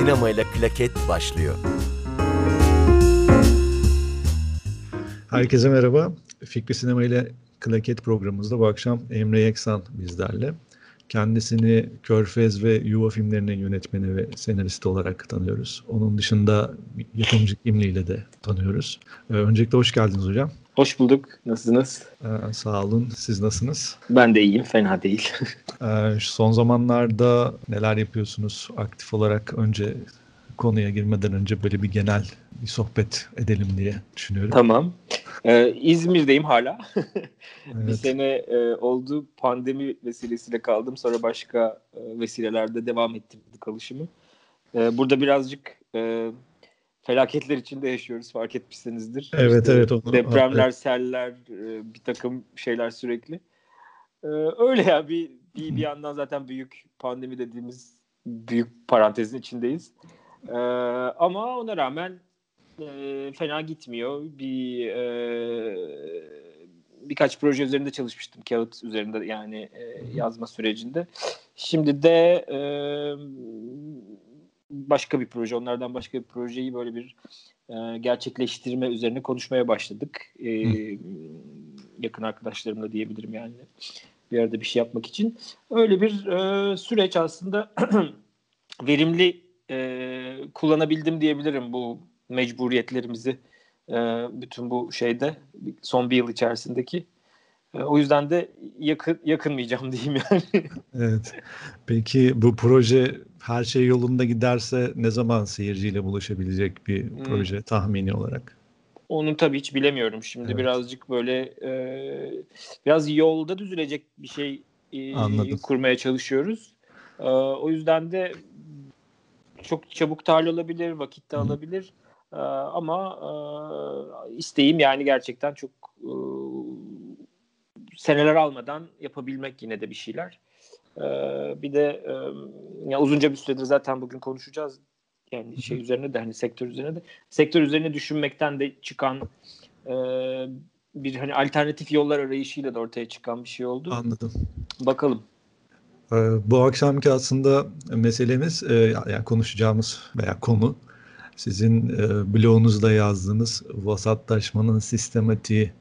sinemayla klaket başlıyor. Herkese merhaba. Fikri Sinema ile Klaket programımızda bu akşam Emre Yeksan bizlerle. Kendisini Körfez ve Yuva filmlerinin yönetmeni ve senaristi olarak tanıyoruz. Onun dışında yapımcı kimliğiyle de tanıyoruz. Ee, öncelikle hoş geldiniz hocam. Hoş bulduk. Nasılsınız? Ee, sağ olun. Siz nasılsınız? Ben de iyiyim. Fena değil. ee, son zamanlarda neler yapıyorsunuz aktif olarak? Önce konuya girmeden önce böyle bir genel bir sohbet edelim diye düşünüyorum. Tamam. Ee, İzmir'deyim hala. evet. Bir sene e, oldu. Pandemi vesilesiyle kaldım. Sonra başka e, vesilelerde devam ettim kalışımı. E, burada birazcık e, felaketler içinde yaşıyoruz fark etmişsinizdir. Evet işte evet. Onu, depremler, evet. seller, e, bir takım şeyler sürekli. E, öyle ya bir, bir, bir yandan zaten büyük pandemi dediğimiz büyük parantezin içindeyiz. E, ama ona rağmen e, fena gitmiyor. Bir e, birkaç proje üzerinde çalışmıştım kağıt üzerinde yani e, yazma sürecinde. Şimdi de e, başka bir proje, onlardan başka bir projeyi böyle bir e, gerçekleştirme üzerine konuşmaya başladık. E, yakın arkadaşlarımla diyebilirim yani bir arada bir şey yapmak için. Öyle bir e, süreç aslında verimli e, kullanabildim diyebilirim bu mecburiyetlerimizi e, bütün bu şeyde son bir yıl içerisindeki. E, o yüzden de yakın yakınmayacağım diyeyim yani. evet. Peki bu proje her şey yolunda giderse ne zaman seyirciyle buluşabilecek bir hmm. proje tahmini olarak? Onu tabii hiç bilemiyorum. Şimdi evet. birazcık böyle e, biraz yolda düzülecek bir şey e, kurmaya çalışıyoruz. E, o yüzden de çok çabuk tarih olabilir, vakit de alabilir. E, ama e, isteğim yani gerçekten çok e, seneler almadan yapabilmek yine de bir şeyler. E, bir de e, ya uzunca bir süredir zaten bugün konuşacağız. Yani şey üzerine de hani sektör üzerine de sektör üzerine düşünmekten de çıkan e, bir hani alternatif yollar arayışıyla da ortaya çıkan bir şey oldu. Anladım. Bakalım. Bu akşamki aslında meselemiz yani konuşacağımız veya konu sizin blogunuzda yazdığınız vasatlaşmanın sistematiği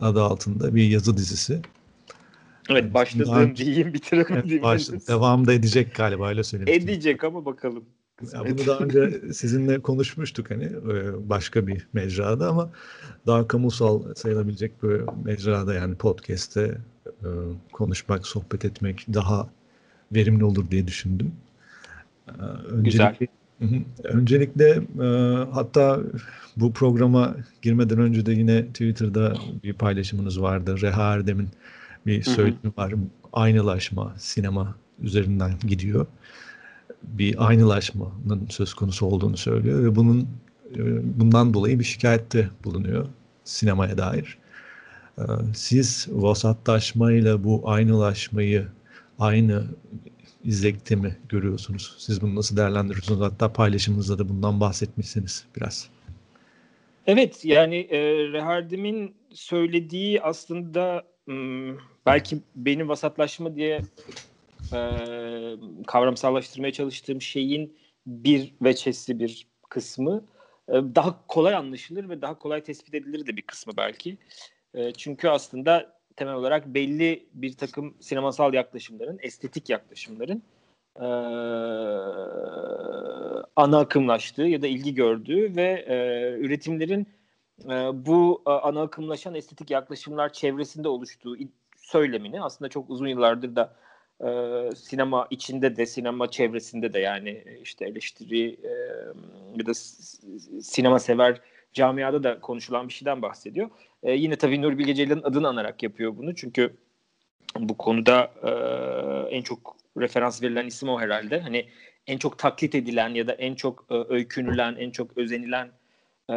adı altında bir yazı dizisi. Evet başladığım diyeyim bitiremedim. Evet, başladı. Devam da edecek galiba öyle söyleyeyim. Edecek ama bakalım. Ya bunu daha önce sizinle konuşmuştuk hani başka bir mecrada ama daha kamusal sayılabilecek bir mecrada yani podcast'te konuşmak, sohbet etmek daha verimli olur diye düşündüm. Öncelikle, Güzel. Öncelikle hatta bu programa girmeden önce de yine Twitter'da bir paylaşımınız vardı. Reha Erdem'in bir söylemi var. Aynılaşma sinema üzerinden gidiyor. Bir aynılaşmanın söz konusu olduğunu söylüyor ve bunun bundan dolayı bir şikayette bulunuyor sinemaya dair. Siz vasatlaşmayla bu aynılaşmayı aynı izlekte mi görüyorsunuz? Siz bunu nasıl değerlendiriyorsunuz? Hatta paylaşımınızda da bundan bahsetmişsiniz biraz. Evet yani e, Rehardim'in söylediği aslında belki benim vasatlaşma diye e, kavramsallaştırmaya çalıştığım şeyin bir veçesi bir kısmı e, daha kolay anlaşılır ve daha kolay tespit edilir de bir kısmı belki. E, çünkü aslında temel olarak belli bir takım sinemasal yaklaşımların, estetik yaklaşımların e, ana akımlaştığı ya da ilgi gördüğü ve e, üretimlerin e, bu e, ana akımlaşan estetik yaklaşımlar çevresinde oluştuğu söylemini aslında çok uzun yıllardır da e, sinema içinde de sinema çevresinde de yani işte eleştiri e, ya da sinema sever camiada da konuşulan bir şeyden bahsediyor. E, yine tabii Nuri Bilge Ceylan'ın adını anarak yapıyor bunu. Çünkü bu konuda e, en çok referans verilen isim o herhalde. Hani en çok taklit edilen ya da en çok e, öykünülen, en çok özenilen e,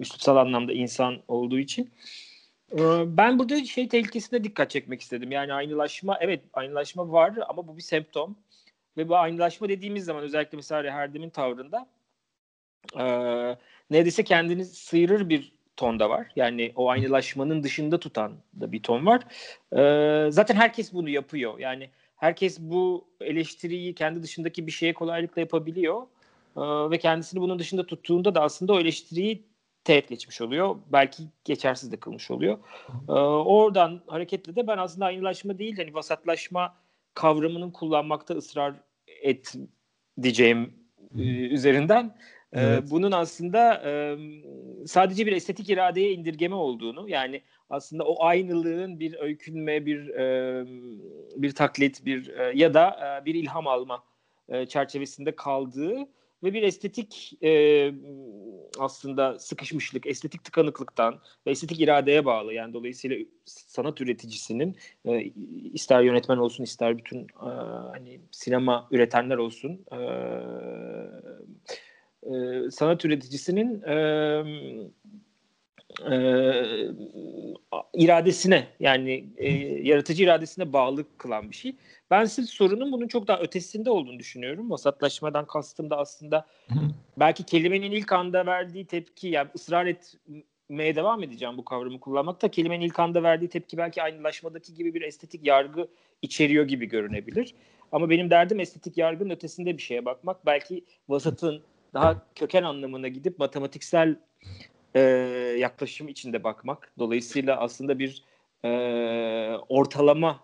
üslupsal anlamda insan olduğu için. Ben burada şey tehlikesine dikkat çekmek istedim. Yani aynılaşma, evet aynılaşma var ama bu bir semptom. Ve bu aynılaşma dediğimiz zaman özellikle mesela Reherdem'in tavrında e, neredeyse kendini sıyırır bir ton da var. Yani o aynılaşmanın dışında tutan da bir ton var. E, zaten herkes bunu yapıyor. Yani herkes bu eleştiriyi kendi dışındaki bir şeye kolaylıkla yapabiliyor. Ee, ve kendisini bunun dışında tuttuğunda da aslında o eleştiriyi teğet geçmiş oluyor. Belki geçersiz de kılmış oluyor. Ee, oradan hareketle de ben aslında aynılaşma değil hani vasatlaşma kavramının kullanmakta ısrar et diyeceğim e, üzerinden e, evet. bunun aslında e, sadece bir estetik iradeye indirgeme olduğunu yani aslında o aynılığın bir öykünme, bir e, bir taklit, bir e, ya da e, bir ilham alma e, çerçevesinde kaldığı ve bir estetik e, aslında sıkışmışlık, estetik tıkanıklıktan ve estetik iradeye bağlı. Yani dolayısıyla sanat üreticisinin e, ister yönetmen olsun ister bütün e, hani sinema üretenler olsun e, e, sanat üreticisinin e, e, iradesine yani e, yaratıcı iradesine bağlı kılan bir şey. Ben siz sorunun bunun çok daha ötesinde olduğunu düşünüyorum. Vasatlaşmadan kastım da aslında belki kelimenin ilk anda verdiği tepki yani ısrar etmeye devam edeceğim bu kavramı kullanmakta. Kelimenin ilk anda verdiği tepki belki aynılaşmadaki gibi bir estetik yargı içeriyor gibi görünebilir. Ama benim derdim estetik yargının ötesinde bir şeye bakmak. Belki vasatın daha köken anlamına gidip matematiksel e, yaklaşım içinde bakmak. Dolayısıyla aslında bir e, ortalama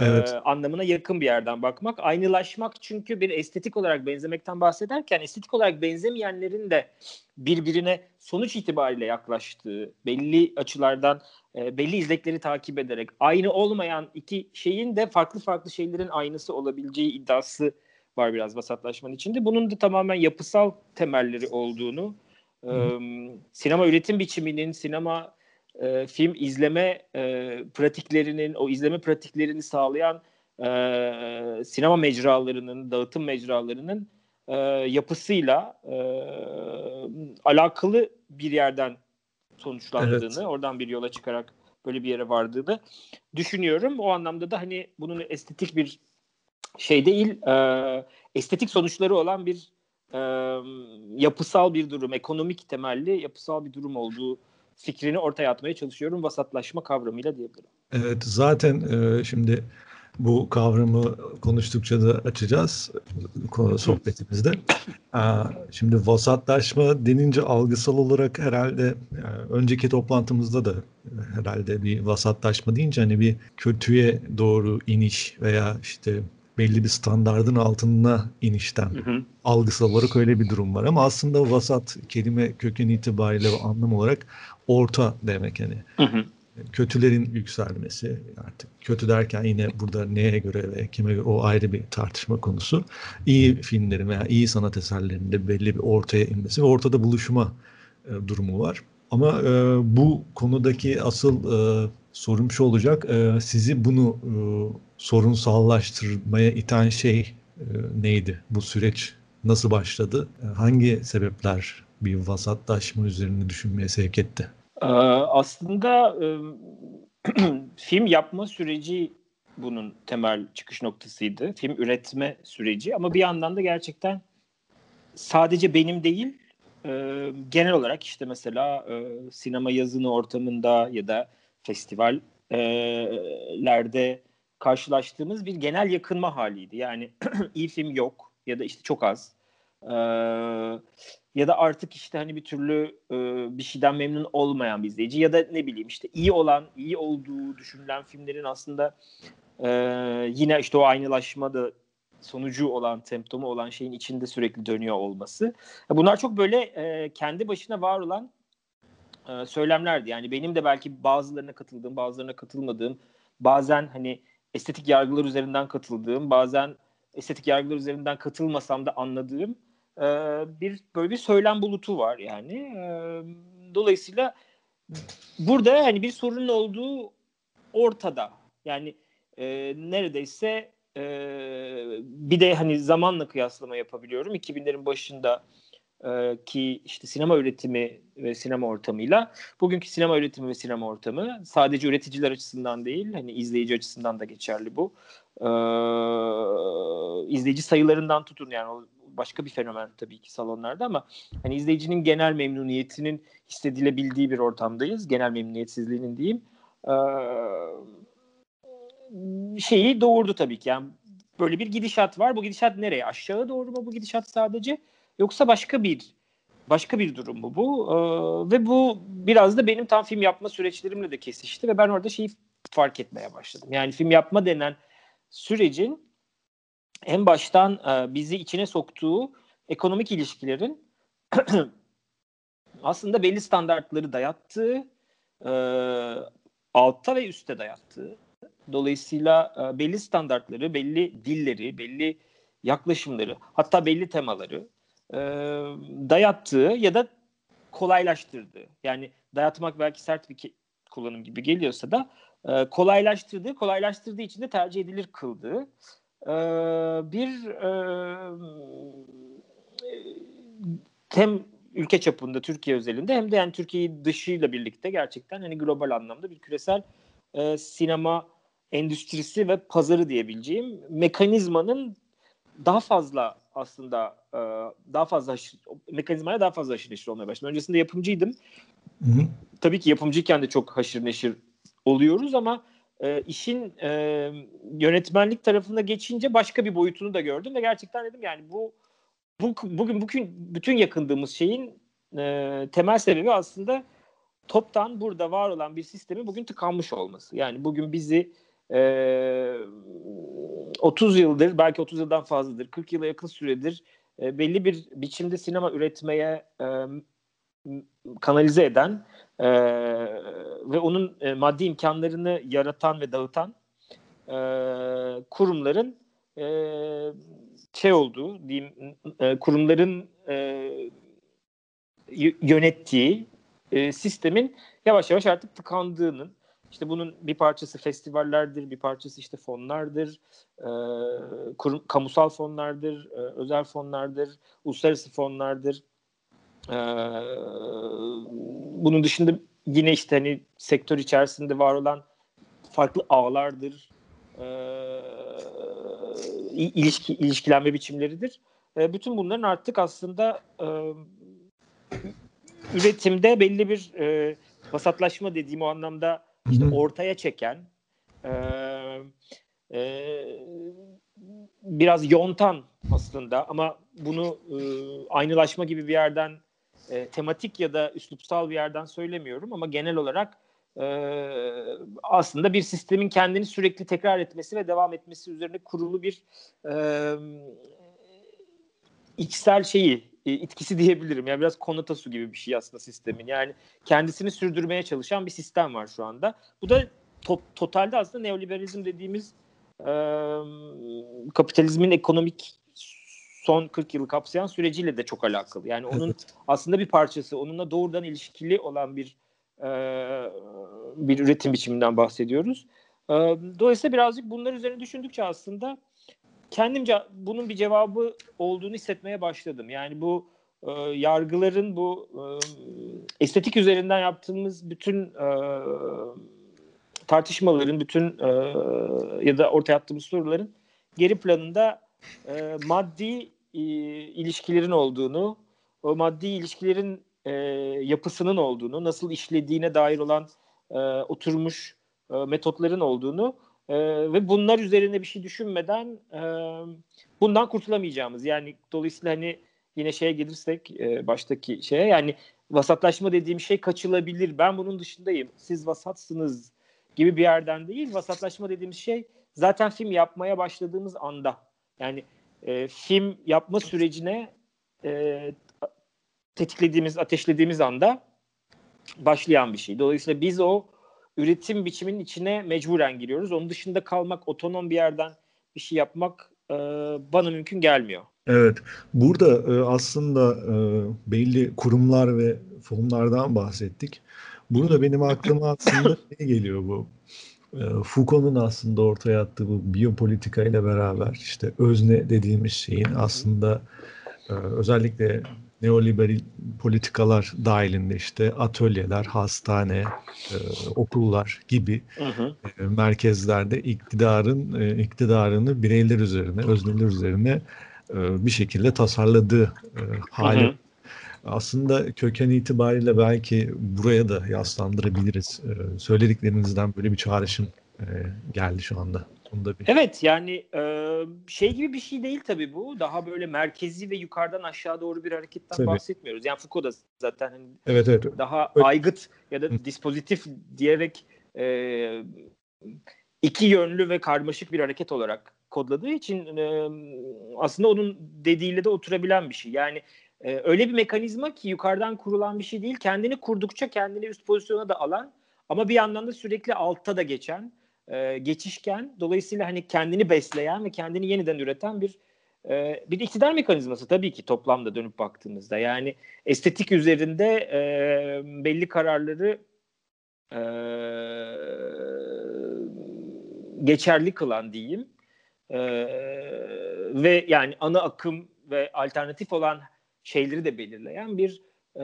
evet. e, anlamına yakın bir yerden bakmak. Aynılaşmak çünkü bir estetik olarak benzemekten bahsederken estetik olarak benzemeyenlerin de birbirine sonuç itibariyle yaklaştığı belli açılardan e, belli izlekleri takip ederek aynı olmayan iki şeyin de farklı farklı şeylerin aynısı olabileceği iddiası var biraz vasatlaşmanın içinde. Bunun da tamamen yapısal temelleri olduğunu, sinema üretim biçiminin, sinema e, film izleme e, pratiklerinin, o izleme pratiklerini sağlayan e, sinema mecralarının, dağıtım mecralarının e, yapısıyla e, alakalı bir yerden sonuçlandığını, evet. oradan bir yola çıkarak böyle bir yere vardığını düşünüyorum. O anlamda da hani bunun estetik bir şey değil, e, estetik sonuçları olan bir e, yapısal bir durum, ekonomik temelli yapısal bir durum olduğu fikrini ortaya atmaya çalışıyorum vasatlaşma kavramıyla diyebilirim. Evet zaten e, şimdi bu kavramı konuştukça da açacağız sohbetimizde. Şimdi vasatlaşma denince algısal olarak herhalde önceki toplantımızda da herhalde bir vasatlaşma deyince hani bir kötüye doğru iniş veya işte belli bir standardın altına inişten hı hı. algısal olarak öyle bir durum var. Ama aslında vasat kelime köken itibariyle ve anlam olarak orta demek hani. Hı hı. Kötülerin yükselmesi artık kötü derken yine burada neye göre ve kime göre o ayrı bir tartışma konusu. İyi filmlerin veya iyi sanat eserlerinde belli bir ortaya inmesi ve ortada buluşma e, durumu var. Ama e, bu konudaki asıl e, sorum şu olacak. E, sizi bunu e, sorunsallaştırmaya iten şey e, neydi? Bu süreç nasıl başladı? E, hangi sebepler bir vasatlaşma üzerine düşünmeye sevk etti? Ee, aslında e, film yapma süreci bunun temel çıkış noktasıydı. Film üretme süreci ama bir yandan da gerçekten sadece benim değil e, genel olarak işte mesela e, sinema yazını ortamında ya da festivallerde karşılaştığımız bir genel yakınma haliydi. Yani iyi film yok ya da işte çok az. Ee, ya da artık işte hani bir türlü e, bir şeyden memnun olmayan bir izleyici ya da ne bileyim işte iyi olan, iyi olduğu düşünülen filmlerin aslında e, yine işte o aynılaşma da sonucu olan, semptomu olan şeyin içinde sürekli dönüyor olması. Bunlar çok böyle e, kendi başına var olan e, söylemlerdi. Yani benim de belki bazılarına katıldığım, bazılarına katılmadığım, bazen hani estetik yargılar üzerinden katıldığım, bazen estetik yargılar üzerinden katılmasam da anladığım e, bir böyle bir söylem bulutu var yani. E, dolayısıyla burada hani bir sorunun olduğu ortada. Yani e, neredeyse e, bir de hani zamanla kıyaslama yapabiliyorum. 2000'lerin başında e, ki işte sinema üretimi ve sinema ortamıyla bugünkü sinema üretimi ve sinema ortamı sadece üreticiler açısından değil hani izleyici açısından da geçerli bu. E, izleyici sayılarından tutun yani o başka bir fenomen tabii ki salonlarda ama hani izleyicinin genel memnuniyetinin hissedilebildiği bir ortamdayız. Genel memnuniyetsizliğinin diyeyim. E, şeyi doğurdu tabii ki. Yani böyle bir gidişat var. Bu gidişat nereye? Aşağı doğru mu bu gidişat sadece? Yoksa başka bir başka bir durum mu bu? Ee, ve bu biraz da benim tam film yapma süreçlerimle de kesişti ve ben orada şeyi fark etmeye başladım. Yani film yapma denen sürecin en baştan e, bizi içine soktuğu ekonomik ilişkilerin aslında belli standartları dayattığı, e, altta ve üstte dayattığı. Dolayısıyla e, belli standartları, belli dilleri, belli yaklaşımları, hatta belli temaları e, dayattığı ya da kolaylaştırdığı. Yani dayatmak belki sert bir kullanım gibi geliyorsa da e, kolaylaştırdığı, kolaylaştırdığı için de tercih edilir kıldığı e, bir e, hem ülke çapında Türkiye özelinde hem de yani Türkiye dışıyla birlikte gerçekten hani global anlamda bir küresel e, sinema endüstrisi ve pazarı diyebileceğim mekanizmanın daha fazla aslında e, daha fazla mekanizmaya daha fazla haşır neşir olmaya başladım. Öncesinde yapımcıydım. Hı hı. Tabii ki yapımcıyken de çok haşır neşir oluyoruz ama e, işin e, yönetmenlik tarafında geçince başka bir boyutunu da gördüm ve gerçekten dedim yani bu, bu bugün bugün bütün yakındığımız şeyin e, temel sebebi aslında toptan burada var olan bir sistemin bugün tıkanmış olması. Yani bugün bizi e, 30 yıldır belki 30 yıldan fazladır 40 yıla yakın süredir e, belli bir biçimde sinema üretmeye e, kanalize eden e, ve onun e, maddi imkanlarını yaratan ve dağıtan e, kurumların e, şey olduğu diyeyim e, kurumların e, yönettiey e, sistemin yavaş yavaş artık tıkandığının işte bunun bir parçası festivallerdir, bir parçası işte fonlardır, e, kurum, kamusal fonlardır, e, özel fonlardır, uluslararası fonlardır. E, bunun dışında yine işte hani sektör içerisinde var olan farklı ağlardır, e, ilişki, ilişkilenme biçimleridir. E, bütün bunların artık aslında e, üretimde belli bir e, vasatlaşma dediğim o anlamda işte ortaya çeken e, e, biraz yontan aslında ama bunu e, aynılaşma gibi bir yerden e, tematik ya da üslupsal bir yerden söylemiyorum ama genel olarak e, aslında bir sistemin kendini sürekli tekrar etmesi ve devam etmesi üzerine kurulu bir e, içsel şeyi e, etkisi diyebilirim. Yani biraz konotası gibi bir şey aslında sistemin. Yani kendisini sürdürmeye çalışan bir sistem var şu anda. Bu da to- totalde aslında neoliberalizm dediğimiz e, kapitalizmin ekonomik son 40 yılı kapsayan süreciyle de çok alakalı. Yani onun aslında bir parçası, onunla doğrudan ilişkili olan bir e, bir üretim biçiminden bahsediyoruz. E, dolayısıyla birazcık bunlar üzerine düşündükçe aslında kendimce bunun bir cevabı olduğunu hissetmeye başladım. Yani bu e, yargıların bu e, estetik üzerinden yaptığımız bütün e, tartışmaların, bütün e, ya da ortaya attığımız soruların geri planında e, maddi e, ilişkilerin olduğunu, o maddi ilişkilerin e, yapısının olduğunu, nasıl işlediğine dair olan e, oturmuş e, metotların olduğunu e, ve bunlar üzerine bir şey düşünmeden e, bundan kurtulamayacağımız yani dolayısıyla hani yine şeye gelirsek e, baştaki şeye yani vasatlaşma dediğim şey kaçılabilir. Ben bunun dışındayım. Siz vasatsınız gibi bir yerden değil vasatlaşma dediğimiz şey zaten film yapmaya başladığımız anda. Yani e, film yapma sürecine e, tetiklediğimiz ateşlediğimiz anda başlayan bir şey. Dolayısıyla biz o üretim biçiminin içine mecburen giriyoruz. Onun dışında kalmak, otonom bir yerden bir şey yapmak e, bana mümkün gelmiyor. Evet. Burada e, aslında e, belli kurumlar ve fonlardan bahsettik. Burada benim aklıma aslında ne geliyor bu? E, Foucault'un aslında ortaya attığı bu biyopolitika ile beraber işte özne dediğimiz şeyin aslında e, özellikle neoliberal politikalar dahilinde işte atölyeler, hastane, e, okullar gibi hı hı. E, merkezlerde iktidarın e, iktidarını bireyler üzerine, özneler üzerine e, bir şekilde tasarladığı e, hali. Hı hı. Aslında köken itibariyle belki buraya da yaslandırabiliriz. E, söylediklerinizden böyle bir çağrışım e, geldi şu anda. Bunda bir... Evet yani e, şey gibi bir şey değil tabii bu. Daha böyle merkezi ve yukarıdan aşağı doğru bir hareketten tabii. bahsetmiyoruz. Yani Foucault da zaten hani evet, evet. daha Öyle. aygıt ya da dispozitif diyerek e, iki yönlü ve karmaşık bir hareket olarak kodladığı için e, aslında onun dediğiyle de oturabilen bir şey. Yani e, öyle bir mekanizma ki yukarıdan kurulan bir şey değil. Kendini kurdukça kendini üst pozisyona da alan ama bir yandan da sürekli altta da geçen, e, geçişken, dolayısıyla hani kendini besleyen ve kendini yeniden üreten bir e, bir iktidar mekanizması tabii ki toplamda dönüp baktığımızda. Yani estetik üzerinde e, belli kararları e, geçerli kılan diyeyim. E, ve yani ana akım ve alternatif olan şeyleri de belirleyen bir e,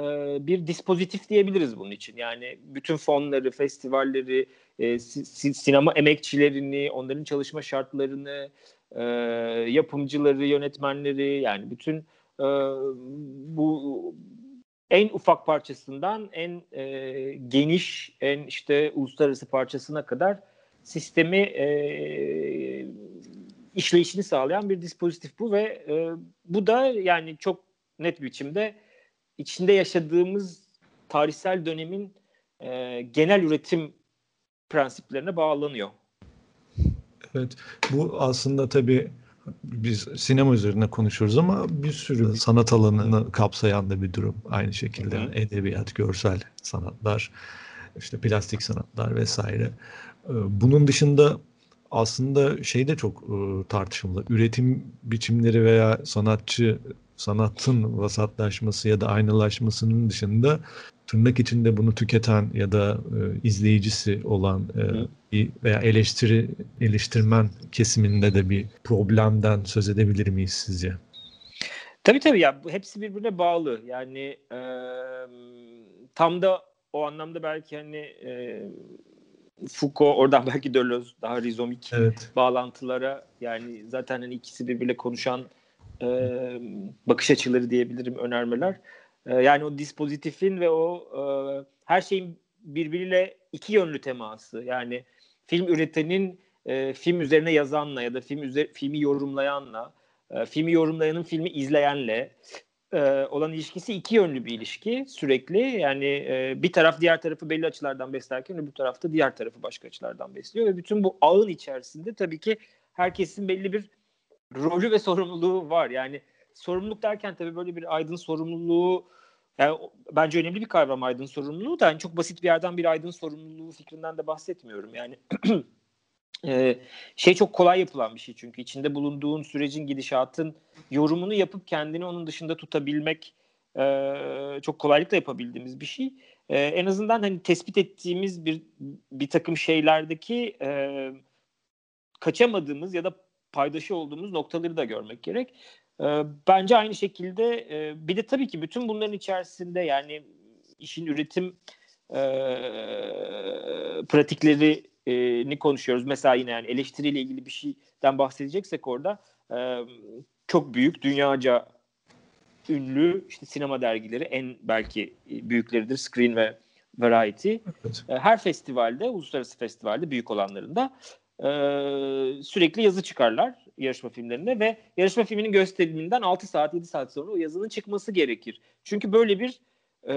bir dispozitif diyebiliriz bunun için. Yani bütün fonları, festivalleri, e, si, sinema emekçilerini, onların çalışma şartlarını, e, yapımcıları, yönetmenleri yani bütün e, bu en ufak parçasından en e, geniş, en işte uluslararası parçasına kadar sistemi e, işleyişini sağlayan bir dispozitif bu ve bu da yani çok net biçimde içinde yaşadığımız tarihsel dönemin e, genel üretim prensiplerine bağlanıyor. Evet, bu aslında tabii biz sinema üzerine konuşuyoruz ama bir sürü sanat alanını kapsayan da bir durum. Aynı şekilde Hı. edebiyat, görsel sanatlar, işte plastik sanatlar vesaire. Ee, bunun dışında aslında şey de çok e, tartışmalı. Üretim biçimleri veya sanatçı sanatın vasatlaşması ya da aynalaşmasının dışında tırnak içinde bunu tüketen ya da e, izleyicisi olan e, bir veya eleştiri eleştirmen kesiminde de bir problemden söz edebilir miyiz sizce? Tabii tabii ya bu hepsi birbirine bağlı. Yani e, tam da o anlamda belki hani e, Foucault oradan belki Deleuze daha rizomik evet. bağlantılara yani zaten hani ikisi birbirle konuşan e, bakış açıları diyebilirim önermeler. E, yani o dispozitifin ve o e, her şeyin birbiriyle iki yönlü teması. Yani film üretenin e, film üzerine yazanla ya da film üzer, filmi yorumlayanla, e, filmi yorumlayanın filmi izleyenle e, olan ilişkisi iki yönlü bir ilişki sürekli. Yani e, bir taraf diğer tarafı belli açılardan beslerken öbür tarafta diğer tarafı başka açılardan besliyor ve bütün bu ağın içerisinde tabii ki herkesin belli bir rolü ve sorumluluğu var. Yani sorumluluk derken tabii böyle bir aydın sorumluluğu yani bence önemli bir kavram aydın sorumluluğu da yani çok basit bir yerden bir aydın sorumluluğu fikrinden de bahsetmiyorum. Yani e, şey çok kolay yapılan bir şey çünkü içinde bulunduğun sürecin gidişatın yorumunu yapıp kendini onun dışında tutabilmek e, çok kolaylıkla yapabildiğimiz bir şey. E, en azından hani tespit ettiğimiz bir bir takım şeylerdeki e, kaçamadığımız ya da paydaşı olduğumuz noktaları da görmek gerek. E, bence aynı şekilde e, bir de tabii ki bütün bunların içerisinde yani işin üretim e, pratiklerini konuşuyoruz. Mesela yine yani eleştiriyle ilgili bir şeyden bahsedeceksek orada e, çok büyük dünyaca ünlü işte sinema dergileri en belki büyükleridir Screen ve Variety. Evet. Her festivalde, uluslararası festivalde büyük olanlarında e, sürekli yazı çıkarlar yarışma filmlerinde ve yarışma filminin gösteriminden 6 saat 7 saat sonra o yazının çıkması gerekir. Çünkü böyle bir e,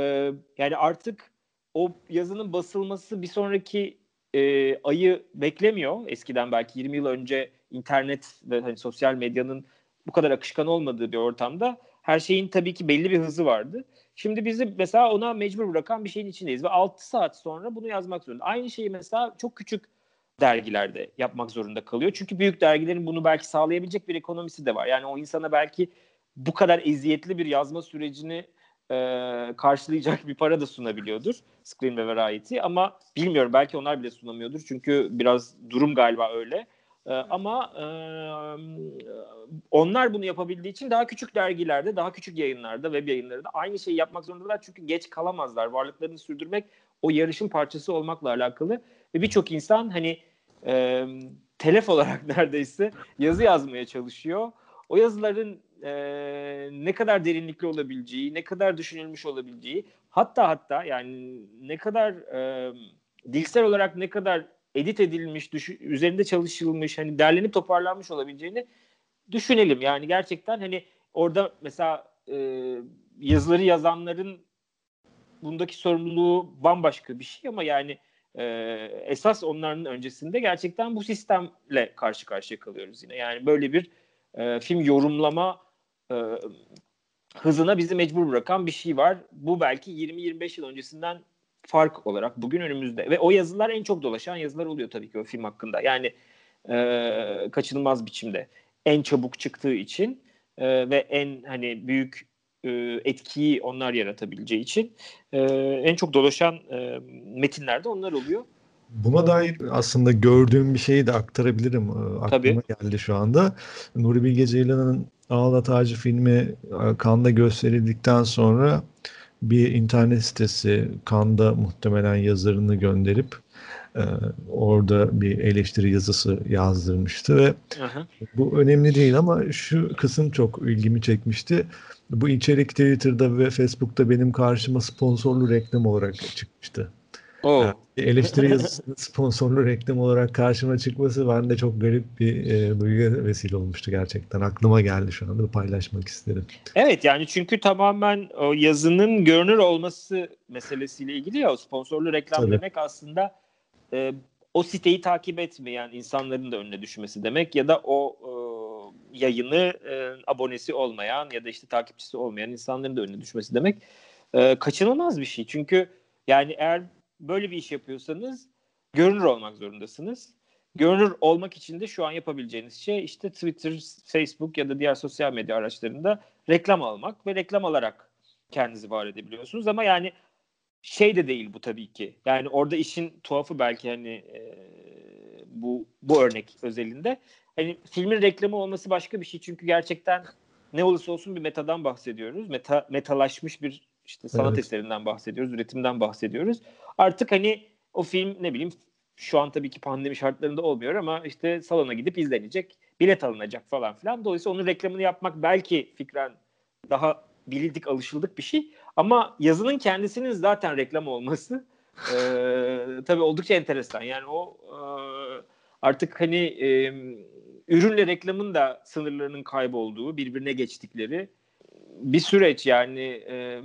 yani artık o yazının basılması bir sonraki e, ayı beklemiyor. Eskiden belki 20 yıl önce internet ve hani sosyal medyanın bu kadar akışkan olmadığı bir ortamda her şeyin tabii ki belli bir hızı vardı. Şimdi bizi mesela ona mecbur bırakan bir şeyin içindeyiz ve 6 saat sonra bunu yazmak zorunda. Aynı şeyi mesela çok küçük dergilerde yapmak zorunda kalıyor. Çünkü büyük dergilerin bunu belki sağlayabilecek bir ekonomisi de var. Yani o insana belki bu kadar eziyetli bir yazma sürecini e, karşılayacak bir para da sunabiliyordur Screen ve Variety ama bilmiyorum belki onlar bile sunamıyordur çünkü biraz durum galiba öyle. E, ama e, onlar bunu yapabildiği için daha küçük dergilerde, daha küçük yayınlarda, web yayınlarında aynı şeyi yapmak zorundalar çünkü geç kalamazlar. Varlıklarını sürdürmek o yarışın parçası olmakla alakalı ve birçok insan hani e, telef olarak neredeyse yazı yazmaya çalışıyor. O yazıların e, ne kadar derinlikli olabileceği, ne kadar düşünülmüş olabileceği, hatta hatta yani ne kadar e, dilsel olarak ne kadar edit edilmiş, düş- üzerinde çalışılmış, hani derlenip toparlanmış olabileceğini düşünelim. Yani gerçekten hani orada mesela e, yazıları yazanların bundaki sorumluluğu bambaşka bir şey ama yani e, esas onların öncesinde gerçekten bu sistemle karşı karşıya kalıyoruz yine. Yani böyle bir e, film yorumlama e, hızına bizi mecbur bırakan bir şey var. Bu belki 20-25 yıl öncesinden fark olarak bugün önümüzde. Ve o yazılar en çok dolaşan yazılar oluyor tabii ki o film hakkında. Yani e, kaçınılmaz biçimde. En çabuk çıktığı için e, ve en hani büyük etkiyi onlar yaratabileceği için e, en çok dolaşan e, metinlerde onlar oluyor. Buna dair aslında gördüğüm bir şeyi de aktarabilirim. E, aklıma Tabii. geldi şu anda. Nuri Bilge Ceylan'ın Ağla Tacı filmi e, Kanda gösterildikten sonra bir internet sitesi Kanda muhtemelen yazarını gönderip e, orada bir eleştiri yazısı yazdırmıştı ve Aha. bu önemli değil ama şu kısım çok ilgimi çekmişti. Bu içerik Twitter'da ve Facebook'ta benim karşıma sponsorlu reklam olarak çıkmıştı. Oh. Yani eleştiri yazısının sponsorlu reklam olarak karşıma çıkması bende çok garip bir e, duygu vesile olmuştu gerçekten. Aklıma geldi şu anda paylaşmak isterim. Evet yani çünkü tamamen o yazının görünür olması meselesiyle ilgili ya sponsorlu reklam Tabii. demek aslında e, o siteyi takip etmeyen insanların da önüne düşmesi demek ya da o e, yayını e, abonesi olmayan ya da işte takipçisi olmayan insanların da önüne düşmesi demek e, kaçınılmaz bir şey. Çünkü yani eğer böyle bir iş yapıyorsanız görünür olmak zorundasınız. Görünür olmak için de şu an yapabileceğiniz şey işte Twitter, Facebook ya da diğer sosyal medya araçlarında reklam almak ve reklam alarak kendinizi var edebiliyorsunuz. Ama yani şey de değil bu tabii ki. Yani orada işin tuhafı belki hani e, bu bu örnek özelinde. Hani filmin reklamı olması başka bir şey çünkü gerçekten ne olursa olsun bir metadan bahsediyoruz. Meta metalaşmış bir işte sanat evet. eserinden bahsediyoruz, üretimden bahsediyoruz. Artık hani o film ne bileyim şu an tabii ki pandemi şartlarında olmuyor ama işte salona gidip izlenecek, bilet alınacak falan filan. Dolayısıyla onun reklamını yapmak belki fikren daha bilindik, alışıldık bir şey. Ama yazının kendisinin zaten reklam olması e, tabii oldukça enteresan. Yani o e, artık hani e, ürünle reklamın da sınırlarının kaybolduğu, birbirine geçtikleri bir süreç yani. E,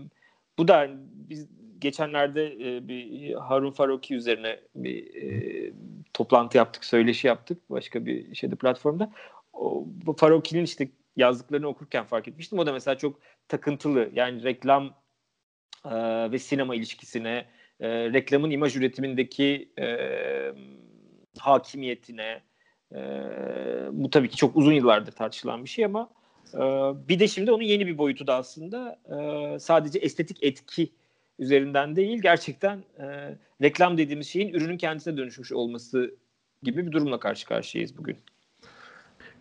bu da biz geçenlerde e, bir Harun Faruki üzerine bir e, toplantı yaptık, söyleşi yaptık başka bir şeyde platformda. O, bu Faruki'nin işte yazdıklarını okurken fark etmiştim. O da mesela çok takıntılı. Yani reklam e, ve sinema ilişkisine, e, reklamın imaj üretimindeki e, hakimiyetine, e, bu tabii ki çok uzun yıllardır tartışılan bir şey ama e, bir de şimdi onun yeni bir boyutu da aslında e, sadece estetik etki üzerinden değil gerçekten e, reklam dediğimiz şeyin ürünün kendisine dönüşmüş olması gibi bir durumla karşı karşıyayız bugün.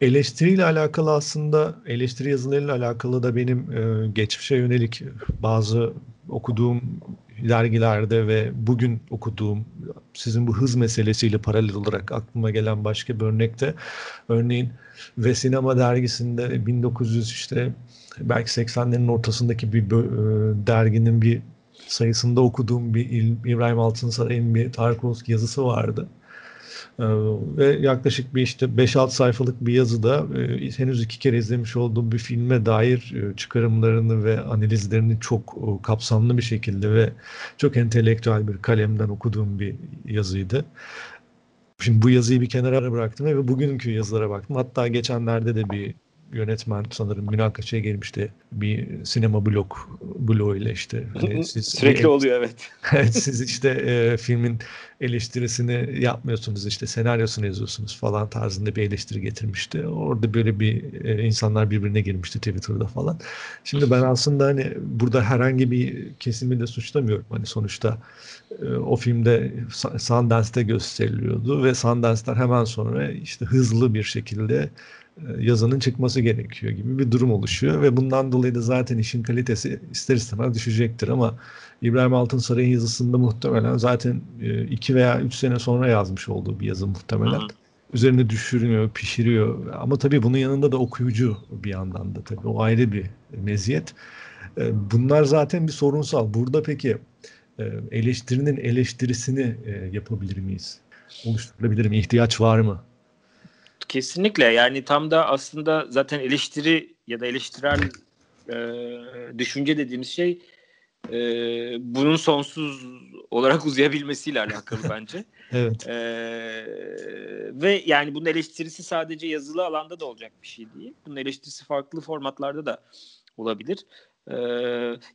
Eleştiriyle alakalı aslında eleştiri yazılarıyla alakalı da benim e, geçmişe yönelik bazı okuduğum dergilerde ve bugün okuduğum sizin bu hız meselesiyle paralel olarak aklıma gelen başka bir örnekte örneğin ve sinema dergisinde 1900 işte belki 80'lerin ortasındaki bir e, derginin bir sayısında okuduğum bir İbrahim Altınsaray'ın bir Tarkovski yazısı vardı. Ee, ve yaklaşık bir işte 5-6 sayfalık bir yazıda e, henüz iki kere izlemiş olduğum bir filme dair e, çıkarımlarını ve analizlerini çok e, kapsamlı bir şekilde ve çok entelektüel bir kalemden okuduğum bir yazıydı. Şimdi bu yazıyı bir kenara bıraktım ve bugünkü yazılara baktım. Hatta geçenlerde de bir yönetmen sanırım münakaşaya gelmişti. Bir sinema blok bloğu ile işte. Hani siz Sürekli bir, oluyor evet. evet siz işte e, filmin eleştirisini yapmıyorsunuz işte senaryosunu yazıyorsunuz falan tarzında bir eleştiri getirmişti. Orada böyle bir e, insanlar birbirine girmişti Twitter'da falan. Şimdi ben aslında hani burada herhangi bir kesimi de suçlamıyorum. Hani sonuçta e, o filmde Sundance'te gösteriliyordu ve Sundance'den hemen sonra işte hızlı bir şekilde e, yazının çıkması gerekiyor gibi bir durum oluşuyor ve bundan dolayı da zaten işin kalitesi ister istemez düşecektir ama İbrahim Altınsaray'ın yazısında muhtemelen zaten e, iki veya üç sene sonra yazmış olduğu bir yazı muhtemelen. Hı. Üzerine düşürüyor, pişiriyor ama tabii bunun yanında da okuyucu bir yandan da tabii o ayrı bir meziyet. E, bunlar zaten bir sorunsal. Burada peki eleştirinin eleştirisini yapabilir miyiz? oluşturulabilir mi? İhtiyaç var mı? Kesinlikle yani tam da aslında zaten eleştiri ya da eleştirel e, düşünce dediğimiz şey e, bunun sonsuz olarak uzayabilmesiyle alakalı bence. evet. E, ve yani bunun eleştirisi sadece yazılı alanda da olacak bir şey değil. Bunun eleştirisi farklı formatlarda da olabilir. E,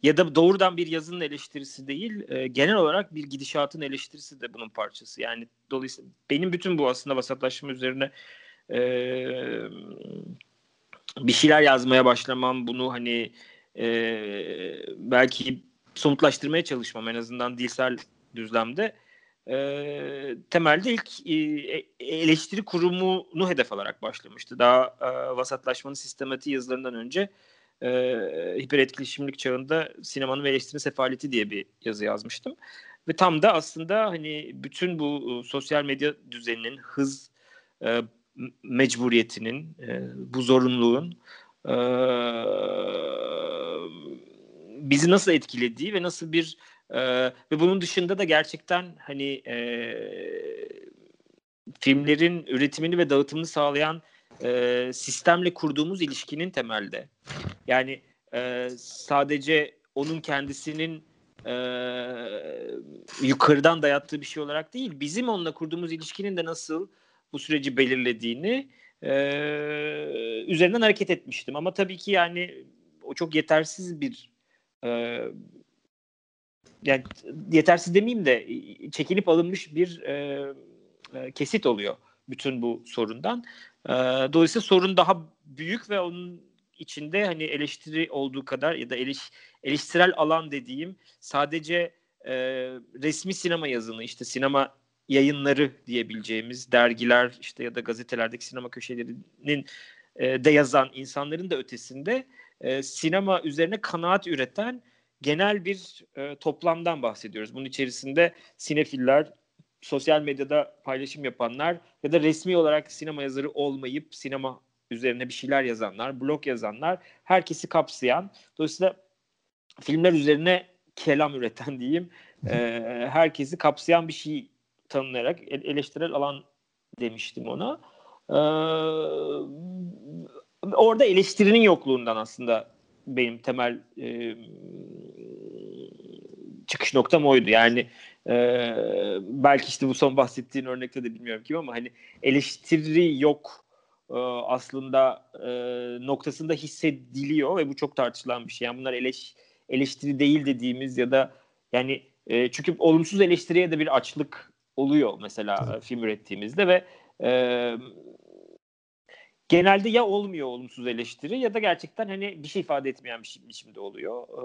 ya da doğrudan bir yazının eleştirisi değil, e, genel olarak bir gidişatın eleştirisi de bunun parçası. Yani dolayısıyla benim bütün bu aslında vasatlaşma üzerine e, bir şeyler yazmaya başlamam, bunu hani e, belki somutlaştırmaya çalışmam en azından dilsel düzlemde e, temelde ilk e, eleştiri kurumunu hedef alarak başlamıştı. Daha e, vasatlaşmanın sistematiği yazılarından önce e, hiperetkileşimlik çağında sinemanın ve eleştirinin sefaleti diye bir yazı yazmıştım. Ve tam da aslında hani bütün bu sosyal medya düzeninin hız e, mecburiyetinin, e, bu zorunluluğun e, bizi nasıl etkilediği ve nasıl bir e, ve bunun dışında da gerçekten hani e, filmlerin üretimini ve dağıtımını sağlayan e, sistemle kurduğumuz ilişkinin temelde. Yani e, sadece onun kendisinin e, yukarıdan dayattığı bir şey olarak değil, bizim onunla kurduğumuz ilişkinin de nasıl bu süreci belirlediğini e, üzerinden hareket etmiştim. Ama tabii ki yani o çok yetersiz bir e, yani yetersiz demeyeyim de çekilip alınmış bir e, kesit oluyor bütün bu sorundan. E, dolayısıyla sorun daha büyük ve onun içinde hani eleştiri olduğu kadar ya da eleş, eleştirel alan dediğim sadece e, resmi sinema yazını işte sinema yayınları diyebileceğimiz dergiler işte ya da gazetelerdeki sinema köşelerinin e, de yazan insanların da ötesinde e, sinema üzerine kanaat üreten genel bir e, toplamdan bahsediyoruz. Bunun içerisinde sinefiller, sosyal medyada paylaşım yapanlar ya da resmi olarak sinema yazarı olmayıp sinema üzerine bir şeyler yazanlar, blog yazanlar, herkesi kapsayan, dolayısıyla filmler üzerine kelam üreten diyeyim, e, herkesi kapsayan bir şey tanımlayarak eleştirel alan demiştim ona. Ee, orada eleştirinin yokluğundan aslında benim temel e, çıkış noktam oydu. Yani e, belki işte bu son bahsettiğin örnekte de bilmiyorum kim ama hani eleştiri yok e, aslında e, noktasında hissediliyor ve bu çok tartışılan bir şey. Yani bunlar eleş, eleştiri değil dediğimiz ya da yani e, çünkü olumsuz eleştiriye de bir açlık oluyor mesela evet. film ürettiğimizde ve e, genelde ya olmuyor olumsuz eleştiri ya da gerçekten hani bir şey ifade etmeyen bir biçimde oluyor. E,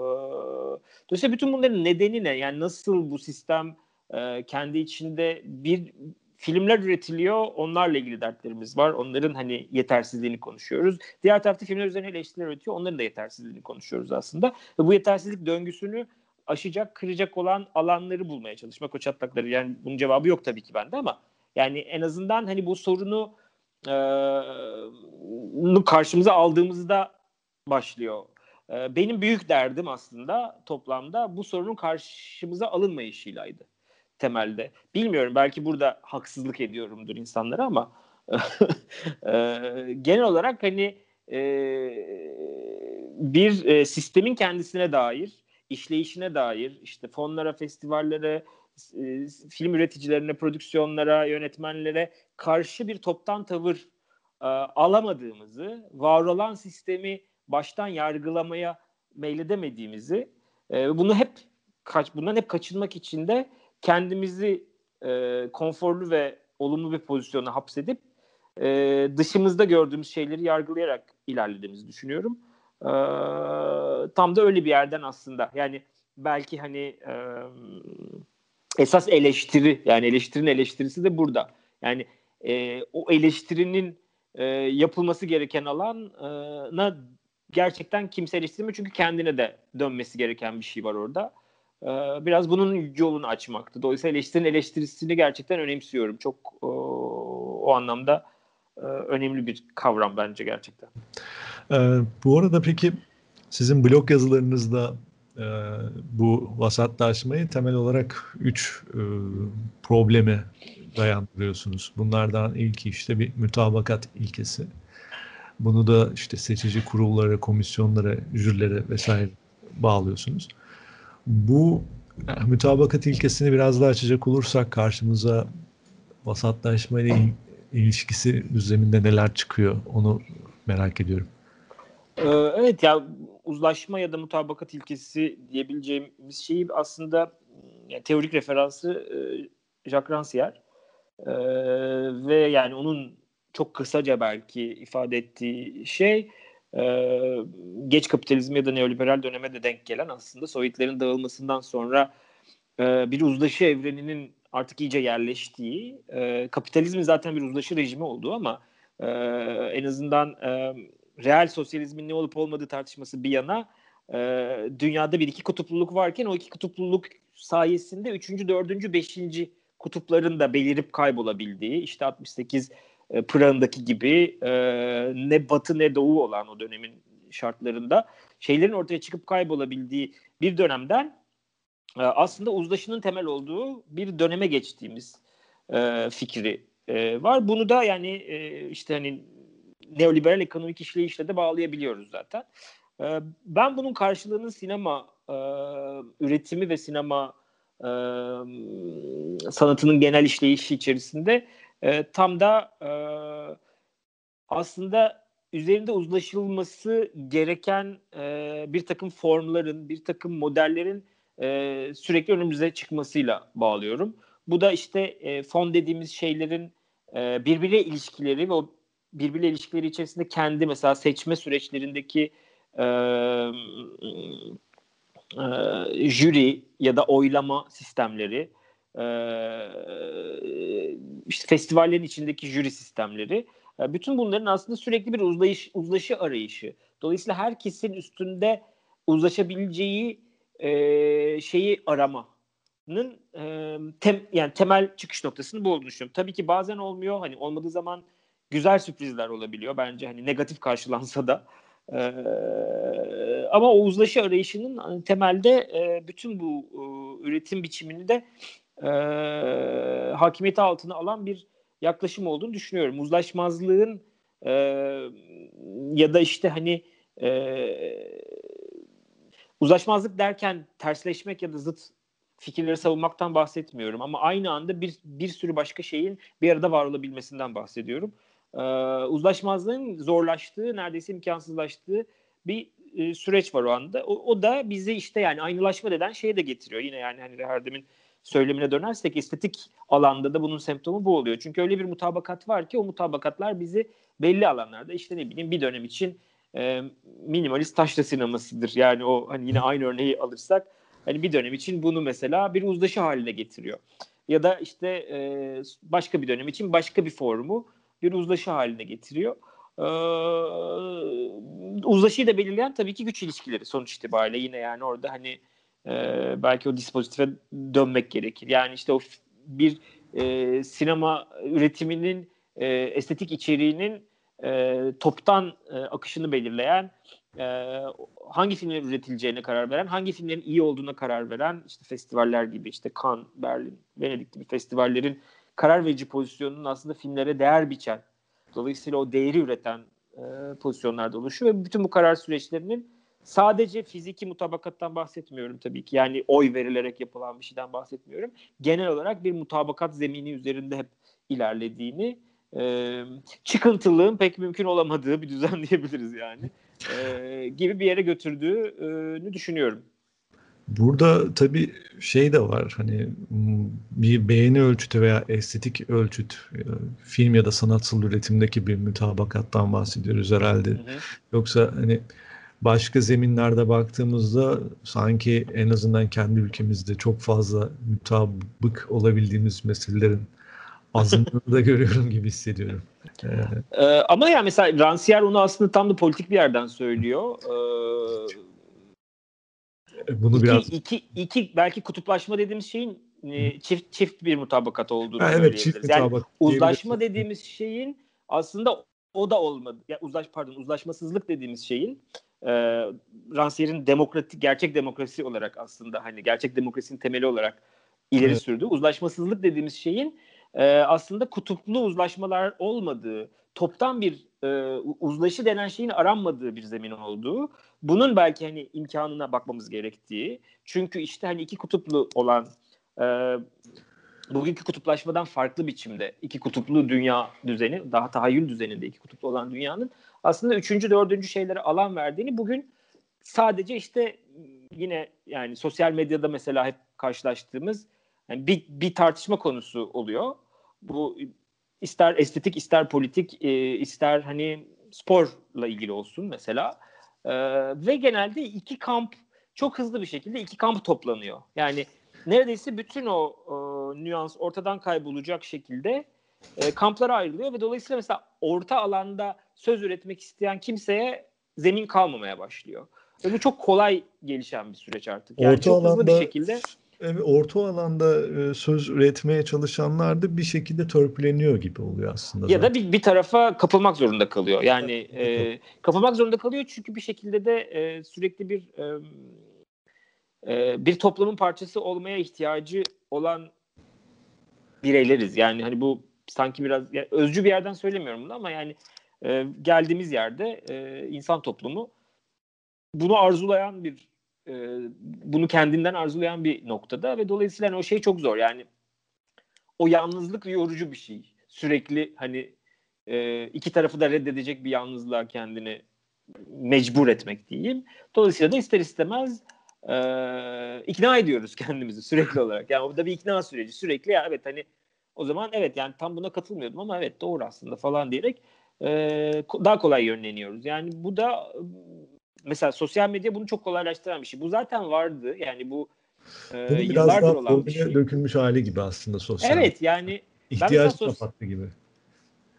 dolayısıyla bütün bunların nedeni ne? Yani nasıl bu sistem e, kendi içinde bir filmler üretiliyor. Onlarla ilgili dertlerimiz var. Onların hani yetersizliğini konuşuyoruz. Diğer tarafta filmler üzerine eleştiriler üretiyor. Onların da yetersizliğini konuşuyoruz aslında. Ve bu yetersizlik döngüsünü aşacak, kıracak olan alanları bulmaya çalışmak o çatlakları. Yani bunun cevabı yok tabii ki bende ama yani en azından hani bu sorunu e, karşımıza aldığımızda başlıyor. E, benim büyük derdim aslında toplamda bu sorunun karşımıza alınmayışıylaydı temelde. Bilmiyorum belki burada haksızlık ediyorumdur insanlara ama e, genel olarak hani e, bir e, sistemin kendisine dair işleyişine dair işte fonlara, festivallere, e, film üreticilerine, prodüksiyonlara, yönetmenlere karşı bir toptan tavır e, alamadığımızı, var olan sistemi baştan yargılamaya meyledemediğimizi, e, bunu hep kaç bundan hep kaçınmak için de kendimizi e, konforlu ve olumlu bir pozisyona hapsedip dışımızda gördüğümüz şeyleri yargılayarak ilerlediğimizi düşünüyorum. E, tam da öyle bir yerden aslında. Yani belki hani e, esas eleştiri yani eleştirinin eleştirisi de burada. Yani e, o eleştirinin e, yapılması gereken alana gerçekten kimse eleştirmiyor çünkü kendine de dönmesi gereken bir şey var orada. E, biraz bunun yolunu açmaktı. Dolayısıyla eleştirinin eleştirisini gerçekten önemsiyorum. Çok o, o anlamda e, önemli bir kavram bence gerçekten. Ee, bu arada peki sizin blog yazılarınızda e, bu vasatlaşmayı temel olarak üç e, probleme dayandırıyorsunuz. Bunlardan ilki işte bir mütabakat ilkesi. Bunu da işte seçici kurullara, komisyonlara, jürilere vesaire bağlıyorsunuz. Bu mütabakat ilkesini biraz daha açacak olursak karşımıza vasatlaşma ile ilişkisi düzleminde neler çıkıyor onu merak ediyorum. Ee, evet ya uzlaşma ya da mutabakat ilkesi diyebileceğimiz şeyi aslında yani teorik referansı e, Jacques Rancière. Ee, ve yani onun çok kısaca belki ifade ettiği şey e, geç kapitalizm ya da neoliberal döneme de denk gelen aslında Sovyetlerin dağılmasından sonra e, bir uzlaşı evreninin artık iyice yerleştiği, e, kapitalizmin zaten bir uzlaşı rejimi olduğu ama en azından reel sosyalizmin ne olup olmadığı tartışması bir yana e, dünyada bir iki kutupluluk varken o iki kutupluluk sayesinde üçüncü, dördüncü, beşinci kutupların da belirip kaybolabildiği işte 68 e, Pırağı'ndaki gibi e, ne batı ne doğu olan o dönemin şartlarında şeylerin ortaya çıkıp kaybolabildiği bir dönemden e, aslında uzlaşının temel olduğu bir döneme geçtiğimiz e, fikri e, var. Bunu da yani e, işte hani neoliberal ekonomik işleyişle de bağlayabiliyoruz zaten. E, ben bunun karşılığını sinema e, üretimi ve sinema e, sanatının genel işleyişi içerisinde e, tam da e, aslında üzerinde uzlaşılması gereken e, bir takım formların, bir takım modellerin e, sürekli önümüze çıkmasıyla bağlıyorum. Bu da işte e, fon dediğimiz şeylerin e, birbiriyle ilişkileri ve o birbiriyle ilişkileri içerisinde kendi mesela seçme süreçlerindeki e, e, jüri ya da oylama sistemleri, e, işte festivallerin içindeki jüri sistemleri, e, bütün bunların aslında sürekli bir uzlayış, uzlaşı arayışı. Dolayısıyla herkesin üstünde uzlaşabileceği e, şeyi aramanın e, tem, yani temel çıkış noktasını bu olduğunu düşünüyorum. Tabii ki bazen olmuyor. Hani olmadığı zaman güzel sürprizler olabiliyor bence hani negatif karşılansa da. Ee, ama o uzlaşı arayışının hani, temelde e, bütün bu e, üretim biçimini de e, hakimiyeti altına alan bir yaklaşım olduğunu düşünüyorum. Uzlaşmazlığın e, ya da işte hani e, uzlaşmazlık derken tersleşmek ya da zıt fikirleri savunmaktan bahsetmiyorum ama aynı anda bir bir sürü başka şeyin bir arada var olabilmesinden bahsediyorum. Ee, uzlaşmazlığın zorlaştığı, neredeyse imkansızlaştığı bir e, süreç var o anda. O, o da bizi işte yani aynılaşma deden şeye de getiriyor. Yine yani hani Herdem'in söylemine dönersek estetik alanda da bunun semptomu bu oluyor. Çünkü öyle bir mutabakat var ki o mutabakatlar bizi belli alanlarda işte ne bileyim bir dönem için e, minimalist taşra sinemasıdır. Yani o hani yine aynı örneği alırsak hani bir dönem için bunu mesela bir uzlaşı haline getiriyor. Ya da işte e, başka bir dönem için başka bir formu bir uzlaşı haline getiriyor. Ee, uzlaşıyı da belirleyen tabii ki güç ilişkileri sonuç itibariyle yine yani orada hani e, belki o dispozitife dönmek gerekir. Yani işte o bir e, sinema üretiminin e, estetik içeriğinin e, toptan e, akışını belirleyen, e, hangi filmlerin üretileceğine karar veren, hangi filmlerin iyi olduğuna karar veren, işte festivaller gibi işte Cannes, Berlin, Venedik gibi festivallerin karar verici pozisyonunun aslında filmlere değer biçen, dolayısıyla o değeri üreten e, pozisyonlarda oluşuyor ve bütün bu karar süreçlerinin sadece fiziki mutabakattan bahsetmiyorum tabii ki. Yani oy verilerek yapılan bir şeyden bahsetmiyorum. Genel olarak bir mutabakat zemini üzerinde hep ilerlediğini, e, çıkıntılığın pek mümkün olamadığı bir düzen diyebiliriz yani. E, gibi bir yere götürdüğünü düşünüyorum. Burada tabii şey de var hani bir beğeni ölçütü veya estetik ölçüt e, film ya da sanatsal üretimdeki bir mütabakattan bahsediyoruz herhalde. Hı hı. Yoksa hani başka zeminlerde baktığımızda sanki en azından kendi ülkemizde çok fazla mutabık olabildiğimiz meselelerin azınlığını da görüyorum gibi hissediyorum. Ee, ama yani mesela Rancière onu aslında tam da politik bir yerden söylüyor. Ee, bunu iki, biraz iki, iki belki kutuplaşma dediğimiz şeyin e, çift çift bir mutabakat olduğunu ha, evet, çift yani uzlaşma dediğimiz şeyin aslında o da olmadı. Yani uzlaş pardon uzlaşmasızlık dediğimiz şeyin e, Rancière'in demokratik gerçek demokrasi olarak aslında hani gerçek demokrasinin temeli olarak ileri evet. sürdü. Uzlaşmasızlık dediğimiz şeyin e, aslında kutuplu uzlaşmalar olmadığı, toptan bir e, uzlaşı denen şeyin aranmadığı bir zemin olduğu, bunun belki hani imkanına bakmamız gerektiği. Çünkü işte hani iki kutuplu olan e, bugünkü kutuplaşmadan farklı biçimde iki kutuplu dünya düzeni, daha tahayyül düzeninde iki kutuplu olan dünyanın aslında üçüncü, dördüncü şeylere alan verdiğini bugün sadece işte yine yani sosyal medyada mesela hep karşılaştığımız yani bir, bir tartışma konusu oluyor. Bu ister estetik ister politik e, ister hani sporla ilgili olsun mesela. E, ve genelde iki kamp çok hızlı bir şekilde iki kamp toplanıyor. Yani neredeyse bütün o e, nüans ortadan kaybolacak şekilde e, kamplara ayrılıyor ve dolayısıyla mesela orta alanda söz üretmek isteyen kimseye zemin kalmamaya başlıyor. Ve bu çok kolay gelişen bir süreç artık. Yani orta çok alanda, hızlı bir şekilde Evet, orta alanda e, söz üretmeye çalışanlar da bir şekilde törpüleniyor gibi oluyor aslında. Ya zaten. da bir, bir tarafa kapılmak zorunda kalıyor. Yani e, kapılmak zorunda kalıyor çünkü bir şekilde de e, sürekli bir e, e, bir toplumun parçası olmaya ihtiyacı olan bireyleriz. Yani hani bu sanki biraz yani özcü bir yerden söylemiyorum bunu ama yani e, geldiğimiz yerde e, insan toplumu bunu arzulayan bir e, bunu kendinden arzulayan bir noktada ve dolayısıyla hani o şey çok zor. Yani o yalnızlık yorucu bir şey. Sürekli hani e, iki tarafı da reddedecek bir yalnızlığa kendini mecbur etmek diyeyim. Dolayısıyla da ister istemez e, ikna ediyoruz kendimizi sürekli olarak. Yani o da bir ikna süreci. Sürekli ya evet hani o zaman evet yani tam buna katılmıyordum ama evet doğru aslında falan diyerek e, daha kolay yönleniyoruz. Yani bu da mesela sosyal medya bunu çok kolaylaştıran bir şey. Bu zaten vardı. Yani bu e, Bunun biraz daha olan bir şey. dökülmüş hali gibi aslında sosyal. Evet yani ihtiyaç kapattı gibi.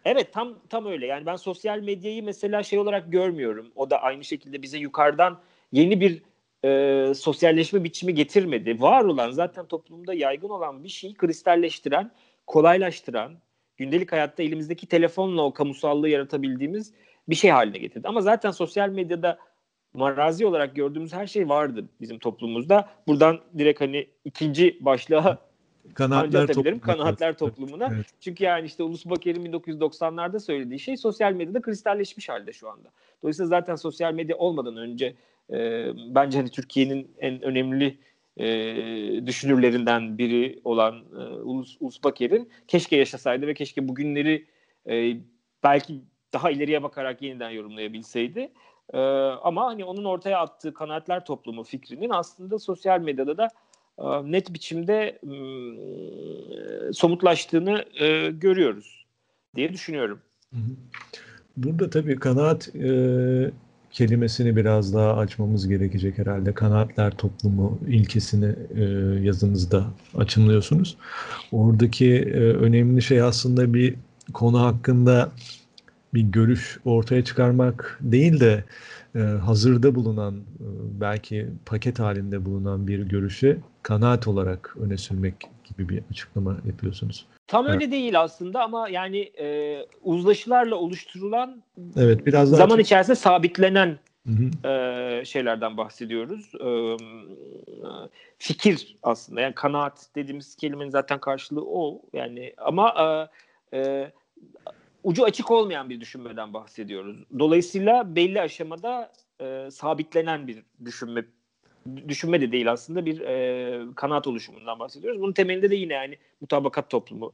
Evet tam tam öyle. Yani ben sosyal medyayı mesela şey olarak görmüyorum. O da aynı şekilde bize yukarıdan yeni bir e, sosyalleşme biçimi getirmedi. Var olan zaten toplumda yaygın olan bir şeyi kristalleştiren kolaylaştıran, gündelik hayatta elimizdeki telefonla o kamusallığı yaratabildiğimiz bir şey haline getirdi. Ama zaten sosyal medyada marazi olarak gördüğümüz her şey vardı bizim toplumumuzda. Buradan direkt hani ikinci başlığa Kanaatler, toplum. Kanaatler toplumuna. Evet. Çünkü yani işte Ulus Baker'in 1990'larda söylediği şey sosyal medyada kristalleşmiş halde şu anda. Dolayısıyla zaten sosyal medya olmadan önce e, bence hani Türkiye'nin en önemli e, düşünürlerinden biri olan e, Ulus, Ulus Baker'in keşke yaşasaydı ve keşke bugünleri e, belki daha ileriye bakarak yeniden yorumlayabilseydi. E, ama hani onun ortaya attığı kanaatler toplumu fikrinin aslında sosyal medyada da e, net biçimde e, somutlaştığını e, görüyoruz diye düşünüyorum. Burada tabii kanaat e, kelimesini biraz daha açmamız gerekecek herhalde. Kanaatler toplumu ilkesini e, yazınızda açımlıyorsunuz. Oradaki e, önemli şey aslında bir konu hakkında bir görüş ortaya çıkarmak değil de e, hazırda bulunan e, belki paket halinde bulunan bir görüşü kanaat olarak öne sürmek gibi bir açıklama yapıyorsunuz. Tam evet. öyle değil aslında ama yani e, uzlaşılarla oluşturulan evet biraz daha zaman çok... içerisinde sabitlenen E, şeylerden bahsediyoruz. E, fikir aslında yani kanaat dediğimiz kelimenin zaten karşılığı o yani ama e, e, ucu açık olmayan bir düşünmeden bahsediyoruz. Dolayısıyla belli aşamada e, sabitlenen bir düşünme düşünme de değil aslında bir e, kanaat oluşumundan bahsediyoruz. Bunun temelinde de yine yani mutabakat toplumu.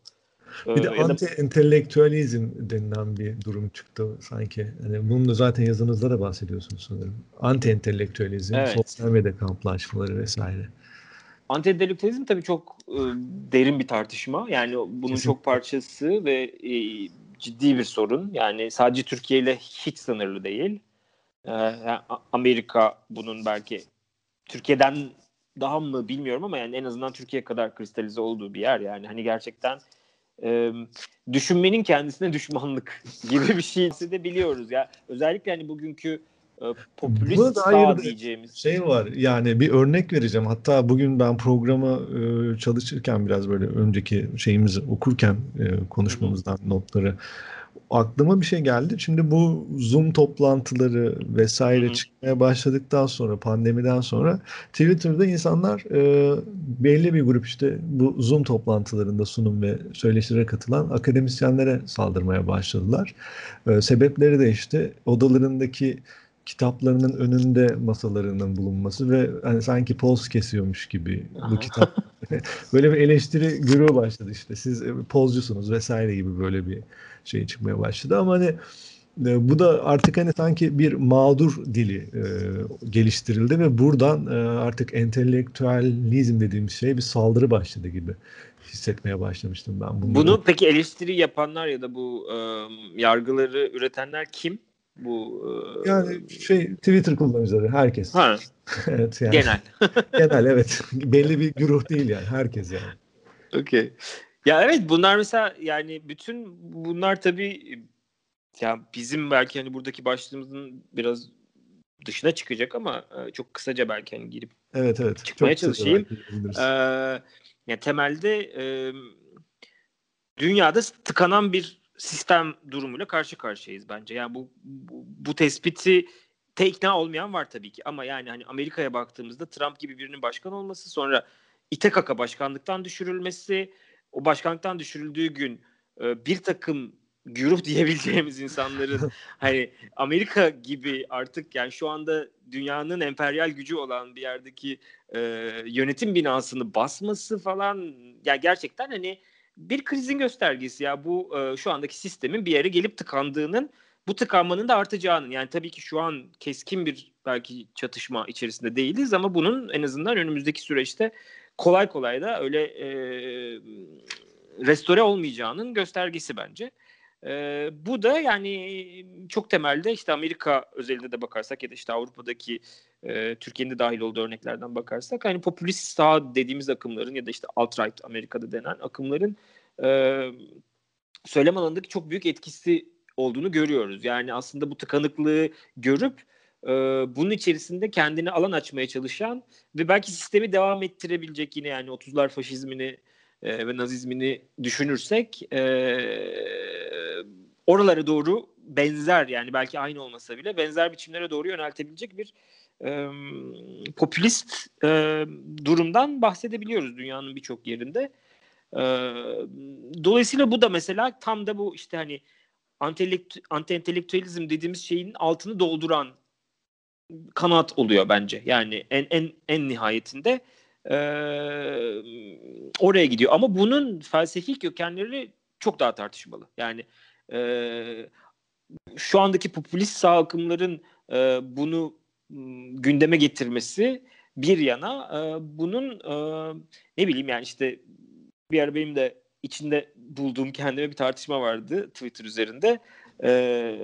E, bir de anti-entelektüelizm denilen bir durum çıktı sanki. Yani bunu da zaten yazınızda da bahsediyorsunuz sanırım. Anti-entelektüelizm, evet. sosyal medya kamplaşmaları vesaire. Anti-entelektüelizm tabii çok e, derin bir tartışma. Yani bunun Kesinlikle. çok parçası ve e, ciddi bir sorun. Yani sadece Türkiye ile hiç sınırlı değil. E, Amerika bunun belki Türkiye'den daha mı bilmiyorum ama yani en azından Türkiye kadar kristalize olduğu bir yer yani hani gerçekten düşünmenin kendisine düşmanlık gibi bir şeysi de biliyoruz ya özellikle hani bugünkü e, popülist sağ diyeceğimiz şey var yani bir örnek vereceğim hatta bugün ben programa e, çalışırken biraz böyle önceki şeyimizi okurken e, konuşmamızdan notları aklıma bir şey geldi. Şimdi bu Zoom toplantıları vesaire Hı-hı. çıkmaya başladıktan sonra pandemiden sonra Twitter'da insanlar e, belli bir grup işte bu Zoom toplantılarında sunum ve söyleşilere katılan akademisyenlere saldırmaya başladılar. E, sebepleri de işte odalarındaki kitaplarının önünde masalarının bulunması ve hani sanki poz kesiyormuş gibi bu kitap böyle bir eleştiri güruğü başladı işte siz e, pozcusunuz vesaire gibi böyle bir şey çıkmaya başladı ama hani e, bu da artık hani sanki bir mağdur dili e, geliştirildi ve buradan e, artık entelektüelizm dediğimiz şey bir saldırı başladı gibi hissetmeye başlamıştım ben. Bunları. Bunu peki eleştiri yapanlar ya da bu e, yargıları üretenler kim? Bu e... yani şey Twitter kullanıcıları herkes. Ha. evet yani. Genel. Genel evet. Belli bir güruh değil yani herkes yani. Okey. Ya evet bunlar mesela yani bütün bunlar tabii ya bizim belki hani buradaki başlığımızın biraz dışına çıkacak ama e, çok kısaca belki hani girip evet evet çıkmaya çalışayım. Ee, yani temelde e, dünyada tıkanan bir sistem durumuyla karşı karşıyayız bence. Yani bu bu, bu tespiti te ikna olmayan var tabii ki ama yani hani Amerika'ya baktığımızda Trump gibi birinin başkan olması sonra İTKK başkanlıktan düşürülmesi o başkanlıktan düşürüldüğü gün e, bir takım güruh diyebileceğimiz insanların hani Amerika gibi artık yani şu anda dünyanın emperyal gücü olan bir yerdeki e, yönetim binasını basması falan yani gerçekten hani bir krizin göstergesi ya bu e, şu andaki sistemin bir yere gelip tıkandığının bu tıkanmanın da artacağının yani tabii ki şu an keskin bir belki çatışma içerisinde değiliz ama bunun en azından önümüzdeki süreçte kolay kolay da öyle e, restore olmayacağının göstergesi bence. E, bu da yani çok temelde işte Amerika özelinde de bakarsak ya da işte Avrupa'daki e, Türkiye'nin de dahil olduğu örneklerden bakarsak hani popülist sağ dediğimiz akımların ya da işte alt-right Amerika'da denen akımların e, söylem alanındaki çok büyük etkisi olduğunu görüyoruz. Yani aslında bu tıkanıklığı görüp e, bunun içerisinde kendini alan açmaya çalışan ve belki sistemi devam ettirebilecek yine yani 30'lar faşizmini e, ve nazizmini düşünürsek e, oralara doğru benzer yani belki aynı olmasa bile benzer biçimlere doğru yöneltebilecek bir e, popülist e, durumdan bahsedebiliyoruz dünyanın birçok yerinde. E, dolayısıyla bu da mesela tam da bu işte hani anti-entelektüelizm dediğimiz şeyin altını dolduran kanat oluyor bence. Yani en en en nihayetinde e, oraya gidiyor. Ama bunun felsefi kökenleri çok daha tartışmalı. Yani e, şu andaki popülist sağ akımların e, bunu gündeme getirmesi bir yana e, bunun e, ne bileyim yani işte bir ara benim de içinde bulduğum kendime bir tartışma vardı Twitter üzerinde. Ee,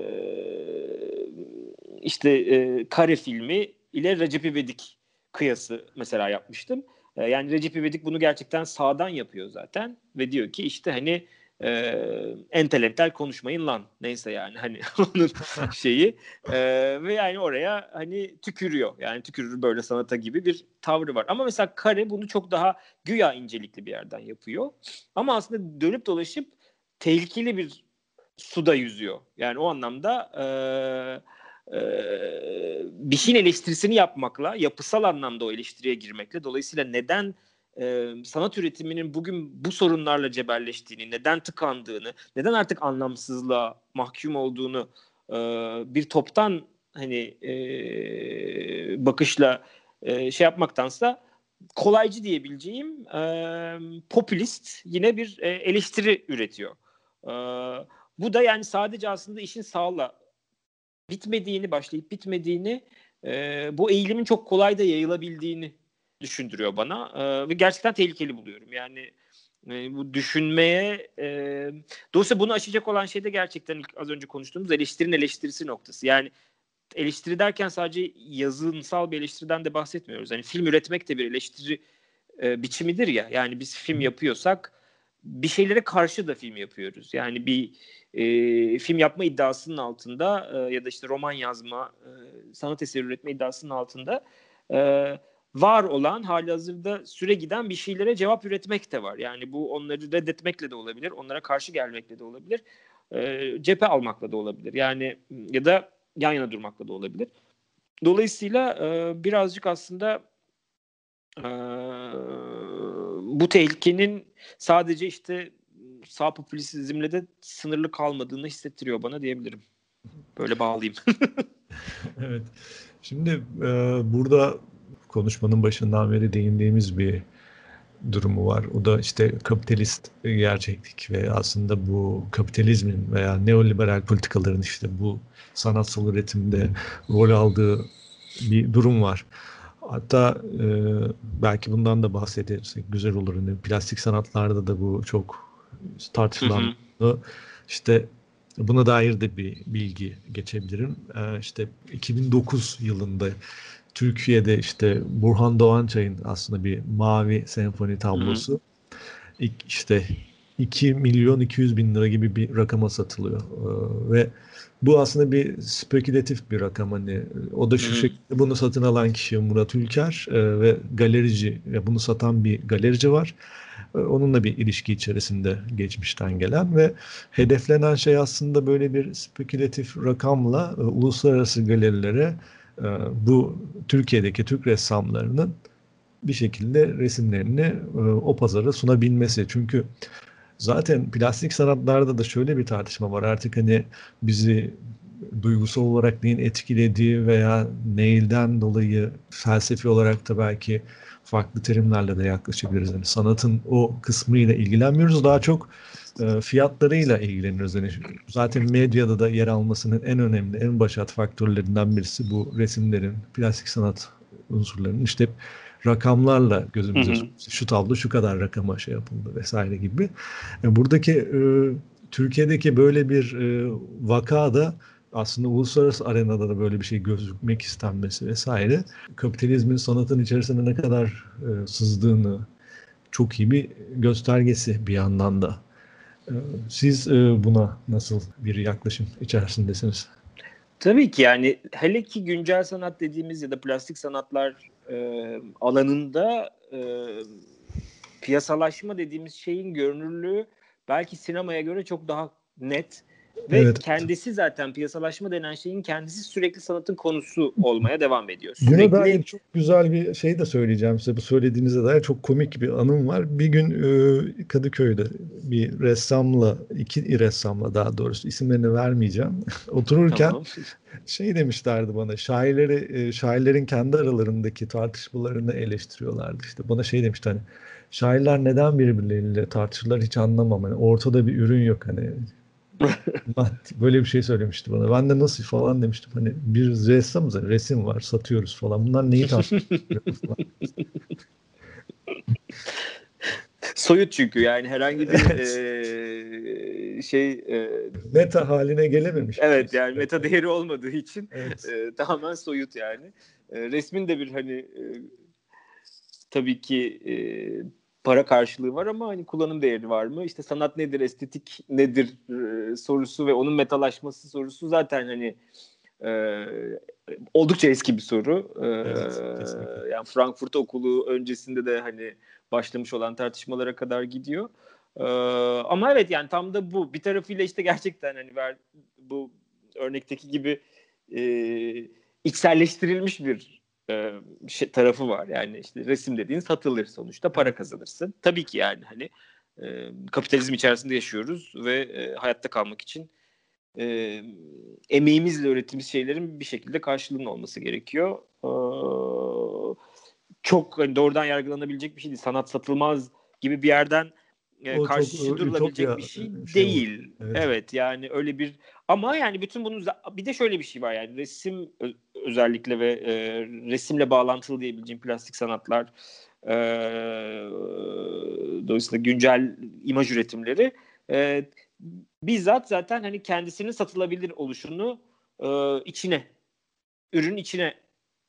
işte e, Kare filmi ile Recep İvedik kıyası mesela yapmıştım. E, yani Recep İvedik bunu gerçekten sağdan yapıyor zaten ve diyor ki işte hani e, entelektüel konuşmayın lan. Neyse yani hani onun şeyi. E, ve yani oraya hani tükürüyor. Yani tükürür böyle sanata gibi bir tavrı var. Ama mesela Kare bunu çok daha güya incelikli bir yerden yapıyor. Ama aslında dönüp dolaşıp tehlikeli bir suda yüzüyor. Yani o anlamda eee bir şeyin eleştirisini yapmakla, yapısal anlamda o eleştiriye girmekle, dolayısıyla neden e, sanat üretiminin bugün bu sorunlarla cebelleştiğini, neden tıkandığını, neden artık anlamsızlığa mahkum olduğunu e, bir toptan hani e, bakışla e, şey yapmaktansa kolaycı diyebileceğim e, popülist yine bir e, eleştiri üretiyor. E, bu da yani sadece aslında işin sağla bitmediğini, başlayıp bitmediğini, e, bu eğilimin çok kolay da yayılabildiğini düşündürüyor bana e, ve gerçekten tehlikeli buluyorum. Yani e, bu düşünmeye e, dolayısıyla bunu aşacak olan şey de gerçekten az önce konuştuğumuz eleştirinin eleştirisi noktası. Yani eleştiri derken sadece yazınsal bir eleştiriden de bahsetmiyoruz. Yani film üretmek de bir eleştiri e, biçimidir ya. Yani biz film yapıyorsak bir şeylere karşı da film yapıyoruz. Yani bir e, film yapma iddiasının altında e, ya da işte roman yazma, e, sanat eseri üretme iddiasının altında e, var olan hali hazırda süre giden bir şeylere cevap üretmek de var. Yani bu onları reddetmekle de olabilir, onlara karşı gelmekle de olabilir. e, cephe almakla da olabilir. Yani ya da yan yana durmakla da olabilir. Dolayısıyla e, birazcık aslında e, bu tehlikenin sadece işte sağ popülizmle de sınırlı kalmadığını hissettiriyor bana diyebilirim. Böyle bağlayayım. evet. Şimdi e, burada konuşmanın başından beri değindiğimiz bir durumu var. O da işte kapitalist gerçeklik ve aslında bu kapitalizmin veya neoliberal politikaların işte bu sanatsal üretimde rol aldığı bir durum var. Hatta e, belki bundan da bahsedersek güzel olur. Yani plastik sanatlarda da bu çok tartışılan. İşte buna dair de bir bilgi geçebilirim. E, işte 2009 yılında Türkiye'de işte Burhan Doğançay'ın aslında bir mavi senfoni tablosu. Hı hı. İlk işte 2 milyon 200 bin lira gibi bir rakama satılıyor. Ee, ve bu aslında bir spekülatif bir rakam hani o da şu Hı. şekilde bunu satın alan kişi Murat Ülker e, ve galerici ve bunu satan bir galerici var. E, onunla bir ilişki içerisinde geçmişten gelen ve hedeflenen şey aslında böyle bir spekülatif rakamla e, uluslararası galerilere e, bu Türkiye'deki Türk ressamlarının bir şekilde resimlerini e, o pazara sunabilmesi. Çünkü Zaten plastik sanatlarda da şöyle bir tartışma var. Artık hani bizi duygusal olarak neyin etkilediği veya neyden dolayı felsefi olarak da belki farklı terimlerle de yaklaşabiliriz. Yani sanatın o kısmıyla ilgilenmiyoruz. Daha çok e, fiyatlarıyla ilgileniyoruz. Yani zaten medyada da yer almasının en önemli, en başat faktörlerinden birisi bu resimlerin, plastik sanat unsurlarının işte rakamlarla gözümüze hı hı. şu tablo şu kadar rakama şey yapıldı vesaire gibi. Yani e, buradaki e, Türkiye'deki böyle bir e, vakada aslında uluslararası arenada da böyle bir şey gözükmek istenmesi vesaire kapitalizmin sanatın içerisinde ne kadar e, sızdığını çok iyi bir göstergesi bir yandan da. E, siz e, buna nasıl bir yaklaşım içerisindesiniz? Tabii ki yani hele ki güncel sanat dediğimiz ya da plastik sanatlar e, alanında e, piyasalaşma dediğimiz şeyin görünürlüğü belki sinemaya göre çok daha net ve evet. kendisi zaten piyasalaşma denen şeyin kendisi sürekli sanatın konusu olmaya devam ediyor. Sürekli... Buna dair çok güzel bir şey de söyleyeceğim size. Bu söylediğinize dair çok komik bir anım var. Bir gün e, Kadıköy'de bir ressamla, iki ressamla daha doğrusu isimlerini vermeyeceğim. Otururken tamam. şey demişlerdi bana. Şairleri, e, şairlerin kendi aralarındaki tartışmalarını eleştiriyorlardı. İşte bana şey demişti hani şairler neden birbirleriyle tartışırlar hiç anlamam. Hani ortada bir ürün yok hani böyle bir şey söylemişti bana. Ben de nasıl falan demiştim. Hani bir ressamız resim var satıyoruz falan. Bunlar neyi tartışıyoruz Soyut çünkü yani herhangi bir e, şey e, meta haline gelememiş. Evet yani meta değeri olmadığı için evet. e, tamamen soyut yani. E, resmin de bir hani e, tabii ki e, para karşılığı var ama hani kullanım değeri var mı? İşte sanat nedir, estetik nedir e, sorusu ve onun metalaşması sorusu zaten hani e, oldukça eski bir soru. E, evet, yani Frankfurt Okulu öncesinde de hani başlamış olan tartışmalara kadar gidiyor. E, ama evet yani tam da bu. Bir tarafıyla işte gerçekten hani ver, bu örnekteki gibi e, içselleştirilmiş bir e, şey, tarafı var. Yani işte resim dediğin satılır sonuçta para kazanırsın. Tabii ki yani hani e, kapitalizm içerisinde yaşıyoruz ve e, hayatta kalmak için e, emeğimizle ürettiğimiz şeylerin bir şekilde karşılığının olması gerekiyor. E, çok hani doğrudan yargılanabilecek bir şey değil. Sanat satılmaz gibi bir yerden e, karşı durulabilecek bir şey, şey değil. Evet. evet yani öyle bir ama yani bütün bunun bir de şöyle bir şey var yani resim özellikle ve e, resimle bağlantılı diyebileceğim plastik sanatlar e, dolayısıyla güncel imaj üretimleri e, bizzat zaten hani kendisinin satılabilir oluşunu e, içine ürün içine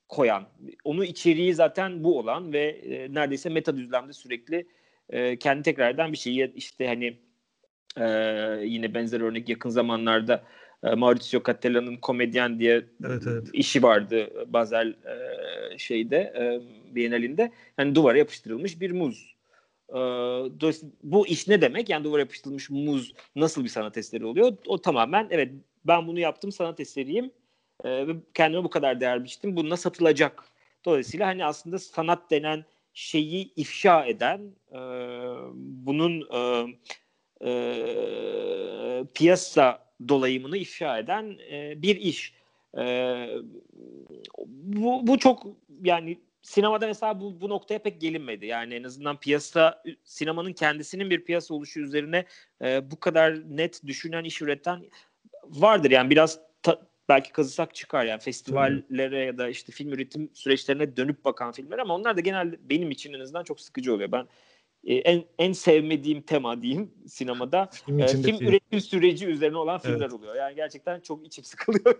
koyan onu içeriği zaten bu olan ve e, neredeyse meta düzlemde sürekli e, kendi tekrardan bir şeyi işte hani e, yine benzer örnek yakın zamanlarda e, Mauricio Cattelan'ın komedyen diye evet, evet. işi vardı Basel e, şeyde e, Bienalinde. Yani duvara yapıştırılmış bir muz. Ee, bu iş ne demek? Yani duvara yapıştırılmış muz nasıl bir sanat eseri oluyor? O tamamen evet ben bunu yaptım sanat eseriyim ve kendime bu kadar değer biçtim. Bununla satılacak. Dolayısıyla hani aslında sanat denen şeyi ifşa eden e, bunun e, e, piyasa dolayımını ifşa eden e, bir iş. E, bu, bu çok yani sinemada mesela bu, bu noktaya pek gelinmedi. Yani en azından piyasa sinemanın kendisinin bir piyasa oluşu üzerine e, bu kadar net düşünen iş üreten vardır. Yani biraz ta, belki kazısak çıkar yani festivallere ya da işte film üretim süreçlerine dönüp bakan filmler ama onlar da genelde benim için en azından çok sıkıcı oluyor. Ben e, en en sevmediğim tema diyeyim sinemada film, e, film üretim süreci üzerine olan filmler evet. oluyor. Yani gerçekten çok içim sıkılıyor.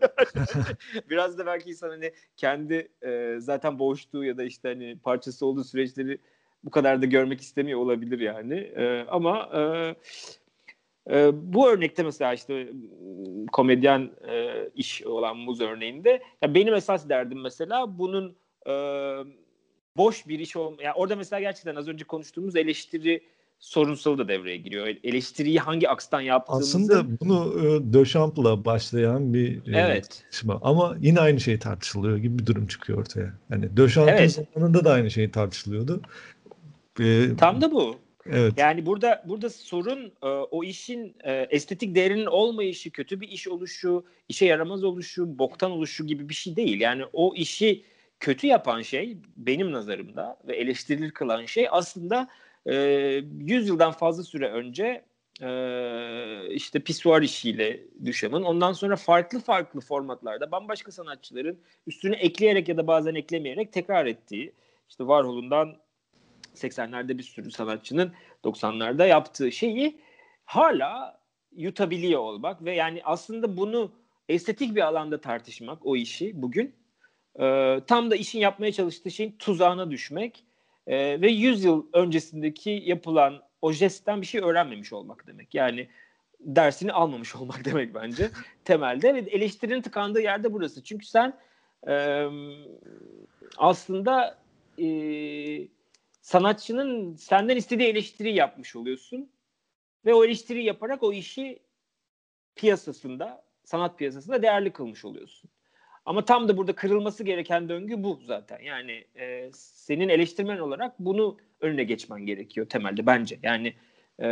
Biraz da belki insan hani kendi e, zaten boğuştuğu ya da işte hani parçası olduğu süreçleri bu kadar da görmek istemiyor olabilir yani. E, ama e, e, bu örnekte mesela işte komedyen e, iş olan muz örneğinde ya benim esas derdim mesela bunun e, boş bir iş olma. Yani orada mesela gerçekten az önce konuştuğumuz eleştiri sorunsalı da devreye giriyor. Eleştiriyi hangi akstan yaptığımızı... Aslında bunu e, Döchamp'la başlayan bir e, evet. tartışma. Ama yine aynı şey tartışılıyor gibi bir durum çıkıyor ortaya. Yani Döchamp'ın evet. zamanında da aynı şey tartışılıyordu. E, Tam da bu. Evet. Yani burada burada sorun e, o işin e, estetik değerinin olmayışı, kötü bir iş oluşu, işe yaramaz oluşu, boktan oluşu gibi bir şey değil. Yani o işi kötü yapan şey benim nazarımda ve eleştirilir kılan şey aslında e, 100 yıldan fazla süre önce e, işte pisuar işiyle Düşam'ın ondan sonra farklı farklı formatlarda bambaşka sanatçıların üstüne ekleyerek ya da bazen eklemeyerek tekrar ettiği işte Warhol'undan 80'lerde bir sürü sanatçının 90'larda yaptığı şeyi hala yutabiliyor olmak ve yani aslında bunu estetik bir alanda tartışmak o işi bugün e, tam da işin yapmaya çalıştığı şeyin tuzağına düşmek e, ve 100 yıl öncesindeki yapılan o jestten bir şey öğrenmemiş olmak demek. Yani dersini almamış olmak demek bence temelde ve eleştirinin tıkandığı yerde burası. Çünkü sen e, aslında e, sanatçının senden istediği eleştiri yapmış oluyorsun. Ve o eleştiri yaparak o işi piyasasında, sanat piyasasında değerli kılmış oluyorsun. Ama tam da burada kırılması gereken döngü bu zaten. Yani e, senin eleştirmen olarak bunu önüne geçmen gerekiyor temelde bence. Yani e,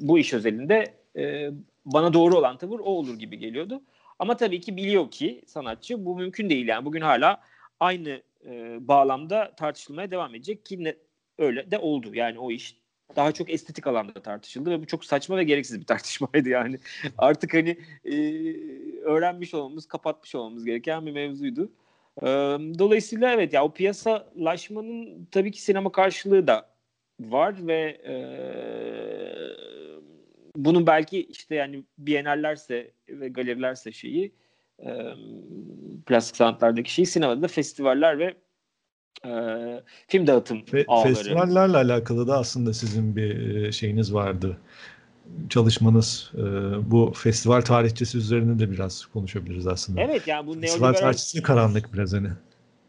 bu iş özelinde e, bana doğru olan tavır o olur gibi geliyordu. Ama tabii ki biliyor ki sanatçı bu mümkün değil. Yani bugün hala aynı e, bağlamda tartışılmaya devam edecek ki ne, öyle de oldu. Yani o iş daha çok estetik alanda tartışıldı ve bu çok saçma ve gereksiz bir tartışmaydı yani. Artık hani e, öğrenmiş olmamız, kapatmış olmamız gereken bir mevzuydu. E, dolayısıyla evet ya o piyasalaşmanın tabii ki sinema karşılığı da var ve e, bunun belki işte yani bienallerse ve galerilerse şeyi e, plastik sanatlardaki şeyi sinemada da festivaller ve e, film dağıtım Fe, ağları. Festivallerle alakalı da aslında sizin bir şeyiniz vardı. Çalışmanız e, bu festival tarihçesi üzerine de biraz konuşabiliriz aslında. Evet yani bu festival neoliberal... tarihçesi karanlık biraz hani.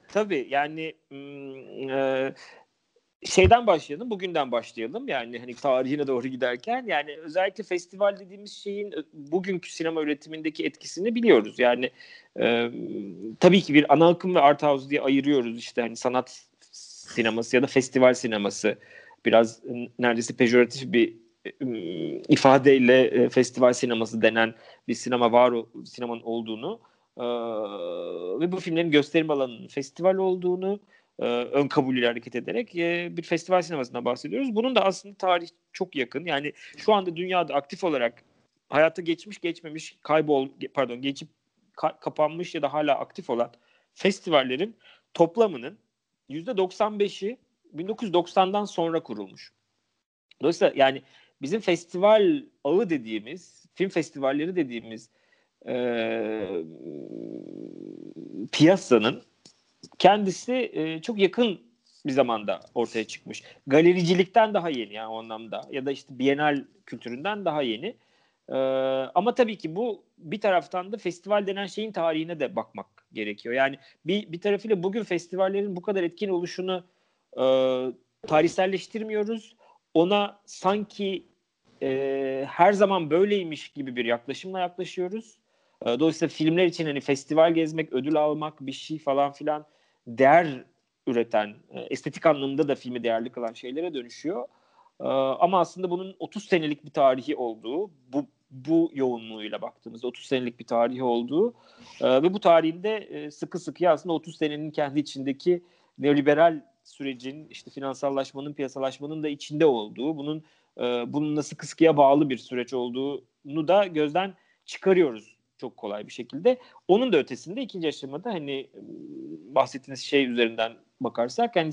Tabii yani e, şeyden başlayalım, bugünden başlayalım. Yani hani tarihine doğru giderken yani özellikle festival dediğimiz şeyin bugünkü sinema üretimindeki etkisini biliyoruz. Yani e, tabii ki bir ana akım ve art house diye ayırıyoruz işte hani sanat sineması ya da festival sineması. Biraz neredeyse pejoratif bir e, ifadeyle e, festival sineması denen bir sinema var sinemanın olduğunu ve bu filmlerin gösterim alanının festival olduğunu e, ön kabullüyle hareket ederek e, bir festival sinemasından bahsediyoruz. Bunun da aslında tarih çok yakın. Yani şu anda dünyada aktif olarak hayata geçmiş geçmemiş kaybol pardon geçip ka- kapanmış ya da hala aktif olan festivallerin toplamının %95'i 1990'dan sonra kurulmuş. Dolayısıyla yani bizim festival ağı dediğimiz, film festivalleri dediğimiz e, piyasanın kendisi e, çok yakın bir zamanda ortaya çıkmış. Galericilikten daha yeni yani o anlamda ya da işte bienal kültüründen daha yeni. Ee, ama tabii ki bu bir taraftan da festival denen şeyin tarihine de bakmak gerekiyor. Yani bir, bir tarafıyla bugün festivallerin bu kadar etkin oluşunu e, tarihselleştirmiyoruz. ona sanki e, her zaman böyleymiş gibi bir yaklaşımla yaklaşıyoruz. E, dolayısıyla filmler için hani festival gezmek, ödül almak, bir şey falan filan değer üreten, e, estetik anlamında da filmi değerli kılan şeylere dönüşüyor. E, ama aslında bunun 30 senelik bir tarihi olduğu, bu bu yoğunluğuyla baktığımızda 30 senelik bir tarihi olduğu e, ve bu tarihinde e, sıkı sıkıya aslında 30 senenin kendi içindeki neoliberal sürecin işte finansallaşmanın, piyasalaşmanın da içinde olduğu, bunun e, bununla sıkı sıkıya bağlı bir süreç olduğunu da gözden çıkarıyoruz çok kolay bir şekilde. Onun da ötesinde ikinci aşamada hani bahsettiğiniz şey üzerinden bakarsak hani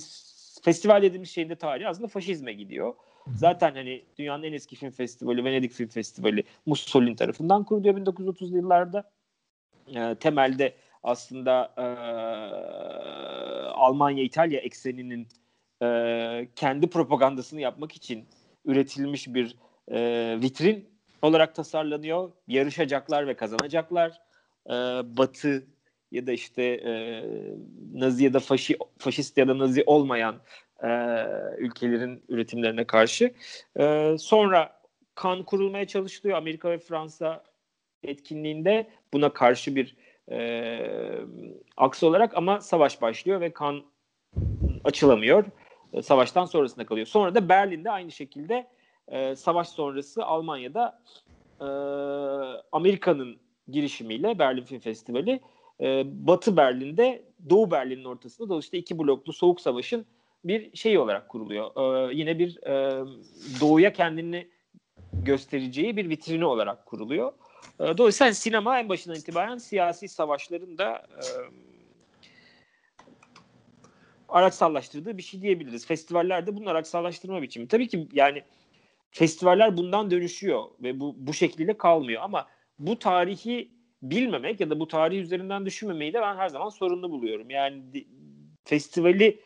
festival dediğimiz şeyin de tarihi aslında faşizme gidiyor. Zaten hani dünyanın en eski film festivali Venedik Film Festivali Mussolini tarafından kuruluyor 1930'lu yıllarda. E, temelde aslında e, Almanya-İtalya ekseninin e, kendi propagandasını yapmak için üretilmiş bir e, vitrin olarak tasarlanıyor. Yarışacaklar ve kazanacaklar. E, Batı ya da işte e, Nazi ya da faşi, faşist ya da Nazi olmayan e, ülkelerin üretimlerine karşı. E, sonra kan kurulmaya çalışılıyor Amerika ve Fransa etkinliğinde buna karşı bir e, aksi olarak ama savaş başlıyor ve kan açılamıyor. E, savaştan sonrasında kalıyor. Sonra da Berlin'de aynı şekilde e, savaş sonrası Almanya'da e, Amerika'nın girişimiyle Berlin Film Festivali e, Batı Berlin'de Doğu Berlin'in ortasında dolayısıyla iki bloklu soğuk savaşın bir şey olarak kuruluyor. E, yine bir e, doğuya kendini göstereceği bir vitrini olarak kuruluyor. E, dolayısıyla sinema en başından itibaren siyasi savaşların da e, araçsallaştırdığı bir şey diyebiliriz. Festivallerde bunun araçsallaştırma biçimi. Tabii ki yani festivaller bundan dönüşüyor ve bu bu şekilde kalmıyor ama bu tarihi bilmemek ya da bu tarih üzerinden düşünmemeyi de ben her zaman sorunlu buluyorum. Yani festivali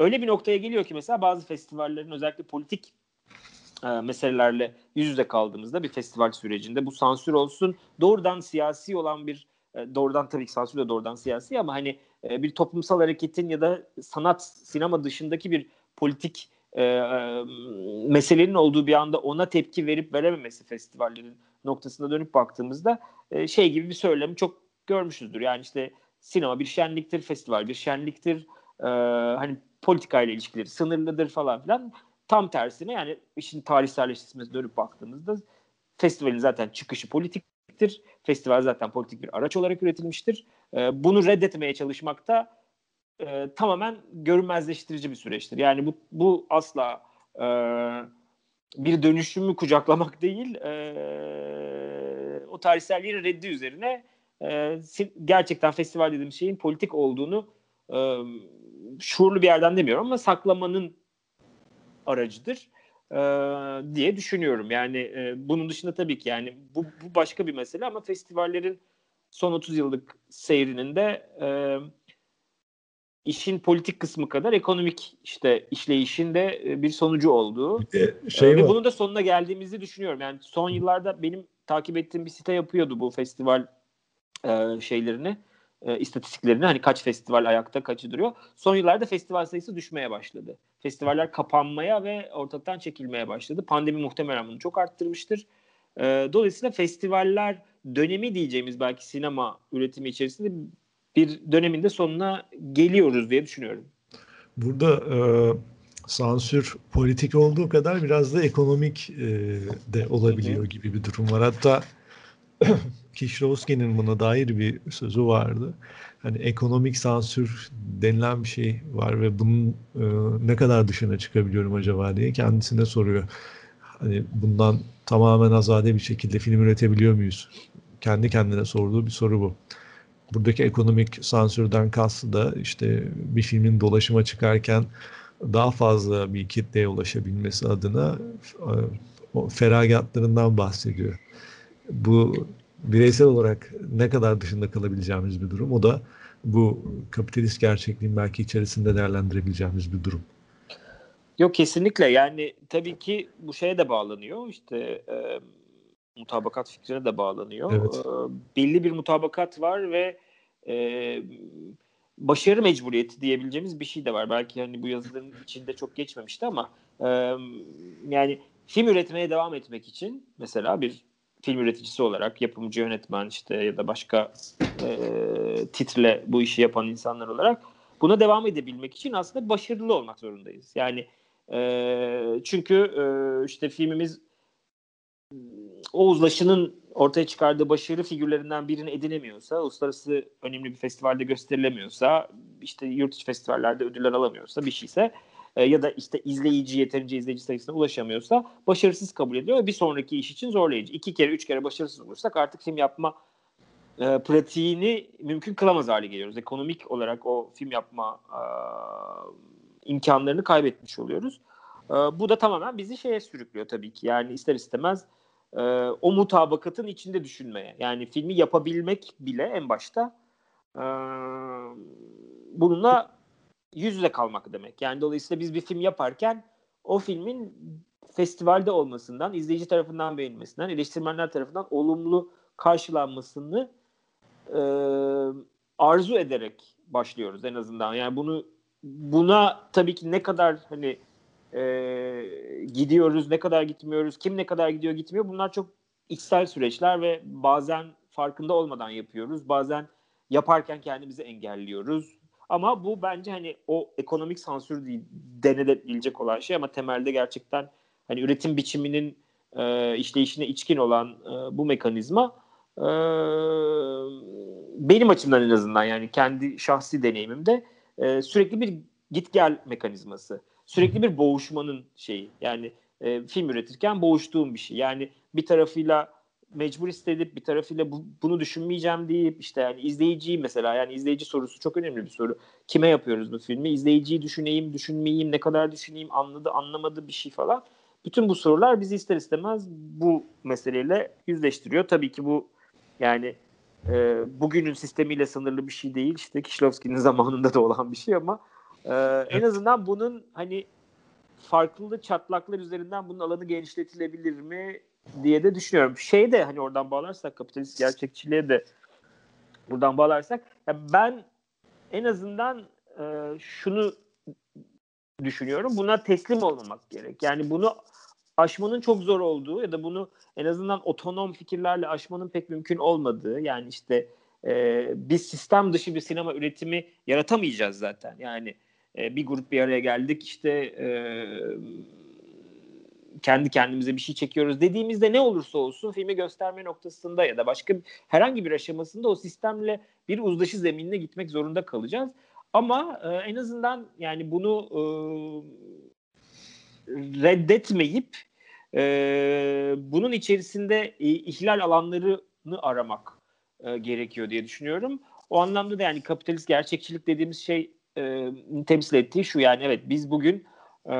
öyle bir noktaya geliyor ki mesela bazı festivallerin özellikle politik e, meselelerle yüz yüze kaldığımızda bir festival sürecinde bu sansür olsun doğrudan siyasi olan bir e, doğrudan tabii ki sansür de doğrudan siyasi ama hani e, bir toplumsal hareketin ya da sanat sinema dışındaki bir politik e, e, meselenin olduğu bir anda ona tepki verip verememesi festivallerin noktasına dönüp baktığımızda e, şey gibi bir söylemi çok görmüşüzdür. Yani işte sinema bir şenliktir, festival bir şenliktir. E, hani politika ile ilişkileri sınırlıdır falan filan. Tam tersine yani işin tarihselleşmesine dönüp baktığımızda festivalin zaten çıkışı politiktir. Festival zaten politik bir araç olarak üretilmiştir. E, bunu reddetmeye çalışmakta e, tamamen görünmezleştirici bir süreçtir. Yani bu, bu asla e, bir dönüşümü kucaklamak değil, e, o tarihselliğin reddi üzerine e, gerçekten festival dediğim şeyin politik olduğunu e, şuurlu bir yerden demiyorum ama saklamanın aracıdır e, diye düşünüyorum. Yani e, bunun dışında tabii ki yani bu, bu başka bir mesele ama festivallerin son 30 yıllık seyrinin de e, işin politik kısmı kadar ekonomik işte işleyişin de e, bir sonucu olduğu. Bir şey e, ve bunun da sonuna geldiğimizi düşünüyorum. Yani son yıllarda benim takip ettiğim bir site yapıyordu bu festival e, şeylerini, e, istatistiklerini. Hani kaç festival ayakta, kaçı duruyor. Son yıllarda festival sayısı düşmeye başladı. Festivaller kapanmaya ve ortadan çekilmeye başladı. Pandemi muhtemelen bunu çok arttırmıştır. E, dolayısıyla festivaller dönemi diyeceğimiz belki sinema üretimi içerisinde bir döneminde sonuna geliyoruz diye düşünüyorum. Burada e, sansür politik olduğu kadar biraz da ekonomik e, de olabiliyor gibi bir durum var. Hatta Kişrovski'nin buna dair bir sözü vardı. Hani ekonomik sansür denilen bir şey var ve bunun e, ne kadar dışına çıkabiliyorum acaba diye kendisine soruyor. Hani bundan tamamen azade bir şekilde film üretebiliyor muyuz? Kendi kendine sorduğu bir soru bu buradaki ekonomik sansürden kastı da işte bir filmin dolaşıma çıkarken daha fazla bir kitleye ulaşabilmesi adına e, o feragatlarından bahsediyor. Bu bireysel olarak ne kadar dışında kalabileceğimiz bir durum. O da bu kapitalist gerçekliğin belki içerisinde değerlendirebileceğimiz bir durum. Yok kesinlikle yani tabii ki bu şeye de bağlanıyor işte e, mutabakat fikrine de bağlanıyor. Evet. E, belli bir mutabakat var ve e, başarı mecburiyeti diyebileceğimiz bir şey de var. Belki hani bu yazıların içinde çok geçmemişti ama e, yani film üretmeye devam etmek için mesela bir film üreticisi olarak yapımcı yönetmen işte ya da başka e, titre bu işi yapan insanlar olarak buna devam edebilmek için aslında başarılı olmak zorundayız. Yani e, çünkü e, işte filmimiz Oğuz Laşı'nın ortaya çıkardığı başarı figürlerinden birini edinemiyorsa, uluslararası önemli bir festivalde gösterilemiyorsa, işte yurt içi festivallerde ödüller alamıyorsa bir şeyse e, ya da işte izleyici yeterince izleyici sayısına ulaşamıyorsa başarısız kabul ediyor ve bir sonraki iş için zorlayıcı. İki kere, üç kere başarısız olursak artık film yapma e, pratiğini mümkün kılamaz hale geliyoruz. Ekonomik olarak o film yapma e, imkanlarını kaybetmiş oluyoruz. E, bu da tamamen bizi şeye sürüklüyor tabii ki. Yani ister istemez e, o mutabakatın içinde düşünmeye. Yani filmi yapabilmek bile en başta e, bununla yüz yüze kalmak demek. Yani dolayısıyla biz bir film yaparken o filmin festivalde olmasından, izleyici tarafından beğenilmesinden, eleştirmenler tarafından olumlu karşılanmasını e, arzu ederek başlıyoruz en azından. Yani bunu buna tabii ki ne kadar hani e, gidiyoruz, ne kadar gitmiyoruz, kim ne kadar gidiyor gitmiyor bunlar çok içsel süreçler ve bazen farkında olmadan yapıyoruz. Bazen yaparken kendimizi engelliyoruz. Ama bu bence hani o ekonomik sansür değil, denebilecek olan şey ama temelde gerçekten hani üretim biçiminin e, işleyişine içkin olan e, bu mekanizma e, benim açımdan en azından yani kendi şahsi deneyimimde e, sürekli bir git gel mekanizması. Sürekli bir boğuşmanın şeyi. Yani e, film üretirken boğuştuğum bir şey. Yani bir tarafıyla mecbur hissedip bir tarafıyla bu, bunu düşünmeyeceğim deyip işte yani izleyiciyi mesela yani izleyici sorusu çok önemli bir soru. Kime yapıyoruz bu filmi? İzleyiciyi düşüneyim, düşünmeyeyim, ne kadar düşüneyim, anladı, anlamadı bir şey falan. Bütün bu sorular bizi ister istemez bu meseleyle yüzleştiriyor. Tabii ki bu yani e, bugünün sistemiyle sınırlı bir şey değil. İşte Kişlovski'nin zamanında da olan bir şey ama e, en azından bunun hani farklı çatlaklar üzerinden bunun alanı genişletilebilir mi diye de düşünüyorum. Şey de hani oradan bağlarsak kapitalist gerçekçiliğe de buradan bağlarsak ya ben en azından e, şunu düşünüyorum. Buna teslim olmamak gerek. Yani bunu aşmanın çok zor olduğu ya da bunu en azından otonom fikirlerle aşmanın pek mümkün olmadığı yani işte e, biz sistem dışı bir sinema üretimi yaratamayacağız zaten. Yani e, bir grup bir araya geldik işte e, kendi kendimize bir şey çekiyoruz dediğimizde ne olursa olsun filmi gösterme noktasında ya da başka herhangi bir aşamasında o sistemle bir uzlaşı zeminine gitmek zorunda kalacağız. Ama e, en azından yani bunu e, reddetmeyip e, bunun içerisinde e, ihlal alanlarını aramak e, gerekiyor diye düşünüyorum. O anlamda da yani kapitalist gerçekçilik dediğimiz şey e, temsil ettiği şu yani evet biz bugün e,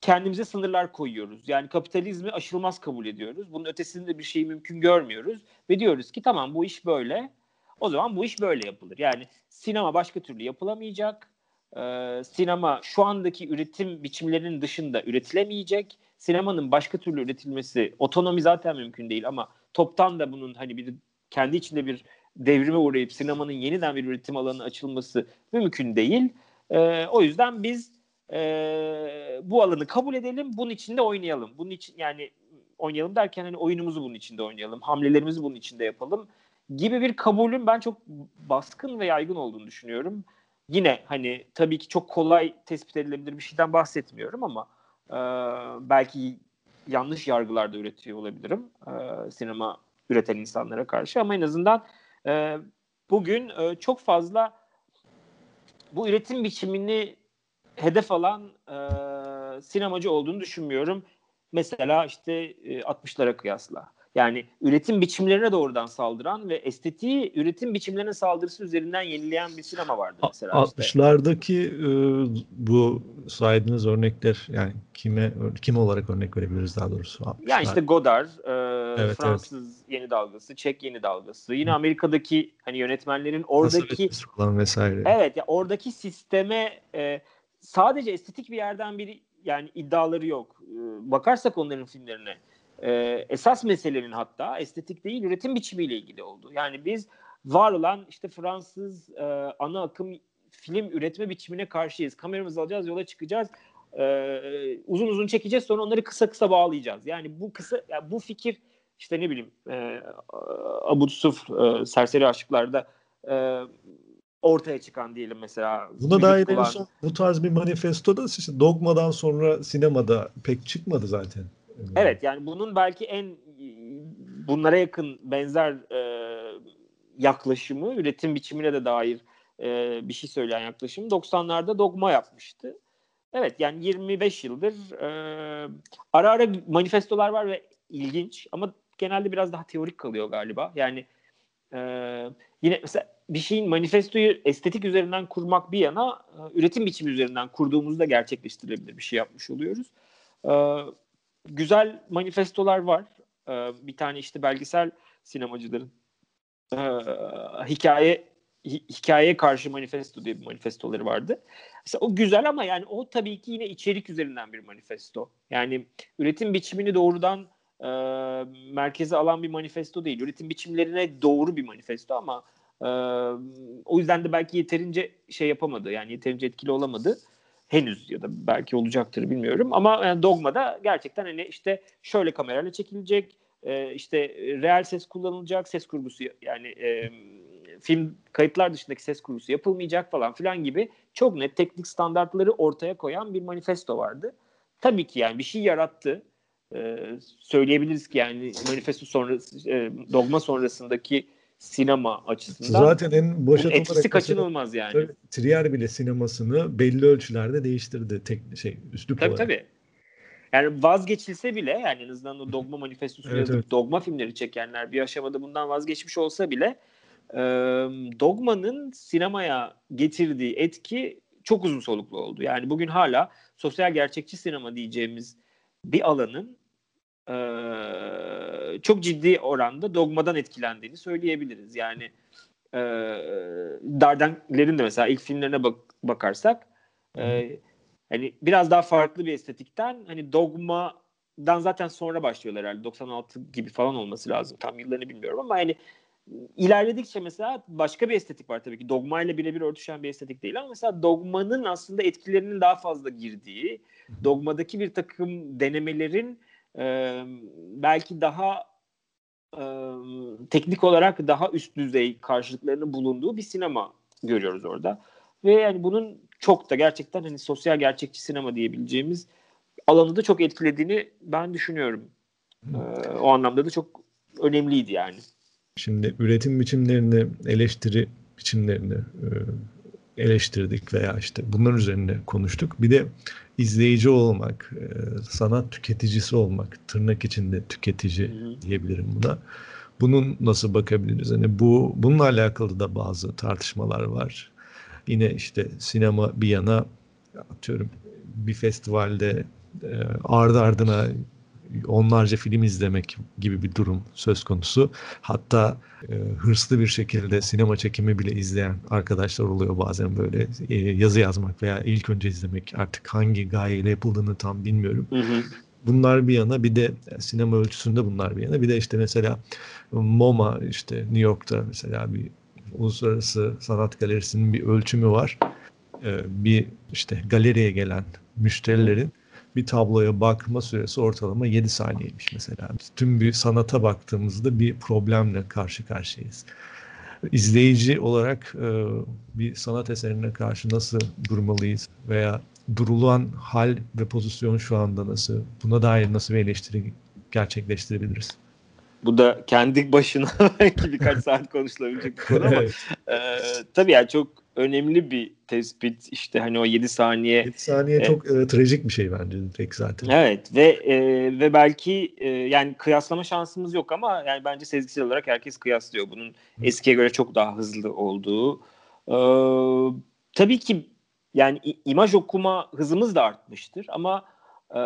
kendimize sınırlar koyuyoruz. Yani kapitalizmi aşılmaz kabul ediyoruz. Bunun ötesinde bir şey mümkün görmüyoruz. Ve diyoruz ki tamam bu iş böyle. O zaman bu iş böyle yapılır. Yani sinema başka türlü yapılamayacak. Ee, sinema şu andaki üretim biçimlerinin dışında üretilemeyecek. Sinemanın başka türlü üretilmesi, otonomi zaten mümkün değil ama toptan da bunun hani bir kendi içinde bir devrime uğrayıp sinemanın yeniden bir üretim alanı açılması mümkün değil. Ee, o yüzden biz e, bu alanı kabul edelim, bunun içinde oynayalım. Bunun için yani oynayalım derken hani oyunumuzu bunun içinde oynayalım, hamlelerimizi bunun içinde yapalım gibi bir kabulün ben çok baskın ve yaygın olduğunu düşünüyorum. Yine hani tabii ki çok kolay tespit edilebilir bir şeyden bahsetmiyorum ama e, belki yanlış yargılarda üretiyor olabilirim e, sinema üreten insanlara karşı ama en azından e, bugün e, çok fazla bu üretim biçimini hedef alan e, sinemacı olduğunu düşünmüyorum. Mesela işte e, 60'lara kıyasla. Yani üretim biçimlerine doğrudan saldıran ve estetiği üretim biçimlerine saldırısı üzerinden yenileyen bir sinema vardı mesela. 60'lardaki işte. e, bu saydığınız örnekler yani kime kim olarak örnek verebiliriz daha doğrusu? 60'lar. Yani işte Godard, e, evet, Fransız evet. yeni dalgası, Çek yeni dalgası. Yine Amerika'daki hani yönetmenlerin oradaki vesaire. Evet ya oradaki sisteme e, sadece estetik bir yerden bir yani iddiaları yok. E, bakarsak onların filmlerine e, esas meselenin hatta estetik değil üretim biçimiyle ilgili oldu. Yani biz var olan işte Fransız e, ana akım film üretme biçimine karşıyız. Kameramızı alacağız, yola çıkacağız. E, uzun uzun çekeceğiz sonra onları kısa kısa bağlayacağız. Yani bu kısa yani bu fikir işte ne bileyim e, Abu Suf e, Serseri Aşıklar'da e, ortaya çıkan diyelim mesela. Buna dair en son bu tarz bir manifesto da işte Dogma'dan sonra sinemada pek çıkmadı zaten. Evet yani bunun belki en bunlara yakın benzer e, yaklaşımı üretim biçimine de dair e, bir şey söyleyen yaklaşım 90'larda Dogma yapmıştı. Evet yani 25 yıldır e, ara ara manifestolar var ve ilginç ama genelde biraz daha teorik kalıyor galiba. Yani e, yine mesela bir şeyin manifestoyu estetik üzerinden kurmak bir yana e, üretim biçimi üzerinden kurduğumuzda gerçekleştirilebilir bir şey yapmış oluyoruz. E, güzel manifestolar var. E, bir tane işte belgesel sinemacıların e, hikaye hikayeye karşı manifesto diye bir manifestoları vardı. Mesela o güzel ama yani o tabii ki yine içerik üzerinden bir manifesto. Yani üretim biçimini doğrudan e, merkeze alan bir manifesto değil. Üretim biçimlerine doğru bir manifesto ama e, o yüzden de belki yeterince şey yapamadı. Yani yeterince etkili olamadı. Henüz ya da belki olacaktır bilmiyorum. Ama yani Dogma'da gerçekten hani işte şöyle kamerayla çekilecek, e, işte real ses kullanılacak, ses kurgusu yani e, film kayıtlar dışındaki ses kurgusu yapılmayacak falan filan gibi çok net teknik standartları ortaya koyan bir manifesto vardı. Tabii ki yani bir şey yarattı. Ee, söyleyebiliriz ki yani manifesto sonrası e, dogma sonrasındaki sinema açısından zaten en başat etkisi olarak kaçınılmaz yani. Tabii, Trier bile sinemasını belli ölçülerde değiştirdi tek şey üslup tabii, olarak. Tabii Yani vazgeçilse bile yani en azından o dogma manifestosu evet, evet. dogma filmleri çekenler bir aşamada bundan vazgeçmiş olsa bile e, Dogma'nın sinemaya getirdiği etki çok uzun soluklu oldu. Yani bugün hala sosyal gerçekçi sinema diyeceğimiz bir alanın e, çok ciddi oranda Dogma'dan etkilendiğini söyleyebiliriz. Yani e, Dardenler'in de mesela ilk filmlerine bak, bakarsak e, hani biraz daha farklı bir estetikten hani Dogma'dan zaten sonra başlıyorlar herhalde 96 gibi falan olması lazım. Tam yıllarını bilmiyorum ama yani ilerledikçe mesela başka bir estetik var tabii ki. Dogma ile birebir örtüşen bir estetik değil ama mesela dogmanın aslında etkilerinin daha fazla girdiği, dogmadaki bir takım denemelerin e, belki daha e, teknik olarak daha üst düzey karşılıklarının bulunduğu bir sinema görüyoruz orada. Ve yani bunun çok da gerçekten hani sosyal gerçekçi sinema diyebileceğimiz alanı da çok etkilediğini ben düşünüyorum. Ee, o anlamda da çok önemliydi yani. Şimdi üretim biçimlerini, eleştiri biçimlerini eleştirdik veya işte bunların üzerine konuştuk. Bir de izleyici olmak, e, sanat tüketicisi olmak, tırnak içinde tüketici diyebilirim buna. Bunun nasıl bakabiliriz? Hani bu bununla alakalı da bazı tartışmalar var. Yine işte sinema bir yana atıyorum bir festivalde e, ardı ardına onlarca film izlemek gibi bir durum söz konusu. Hatta e, hırslı bir şekilde sinema çekimi bile izleyen arkadaşlar oluyor bazen böyle e, yazı yazmak veya ilk önce izlemek artık hangi gayeyle yapıldığını tam bilmiyorum. Hı hı. Bunlar bir yana bir de sinema ölçüsünde bunlar bir yana bir de işte mesela MoMA işte New York'ta mesela bir uluslararası sanat galerisinin bir ölçümü var. Ee, bir işte galeriye gelen müşterilerin bir tabloya bakma süresi ortalama 7 saniyeymiş mesela. Tüm bir sanata baktığımızda bir problemle karşı karşıyayız. İzleyici olarak e, bir sanat eserine karşı nasıl durmalıyız veya durulan hal ve pozisyon şu anda nasıl? Buna dair nasıl bir eleştiri gerçekleştirebiliriz? Bu da kendi başına belki birkaç saat konuşulabilecek bir konu ama e, tabii yani çok önemli bir tespit işte hani o 7 saniye 7 saniye e, çok e, trajik bir şey bence tek zaten. Evet ve e, ve belki e, yani kıyaslama şansımız yok ama yani bence sezgisel olarak herkes kıyaslıyor bunun eskiye göre çok daha hızlı olduğu. E, tabii ki yani imaj okuma hızımız da artmıştır ama e,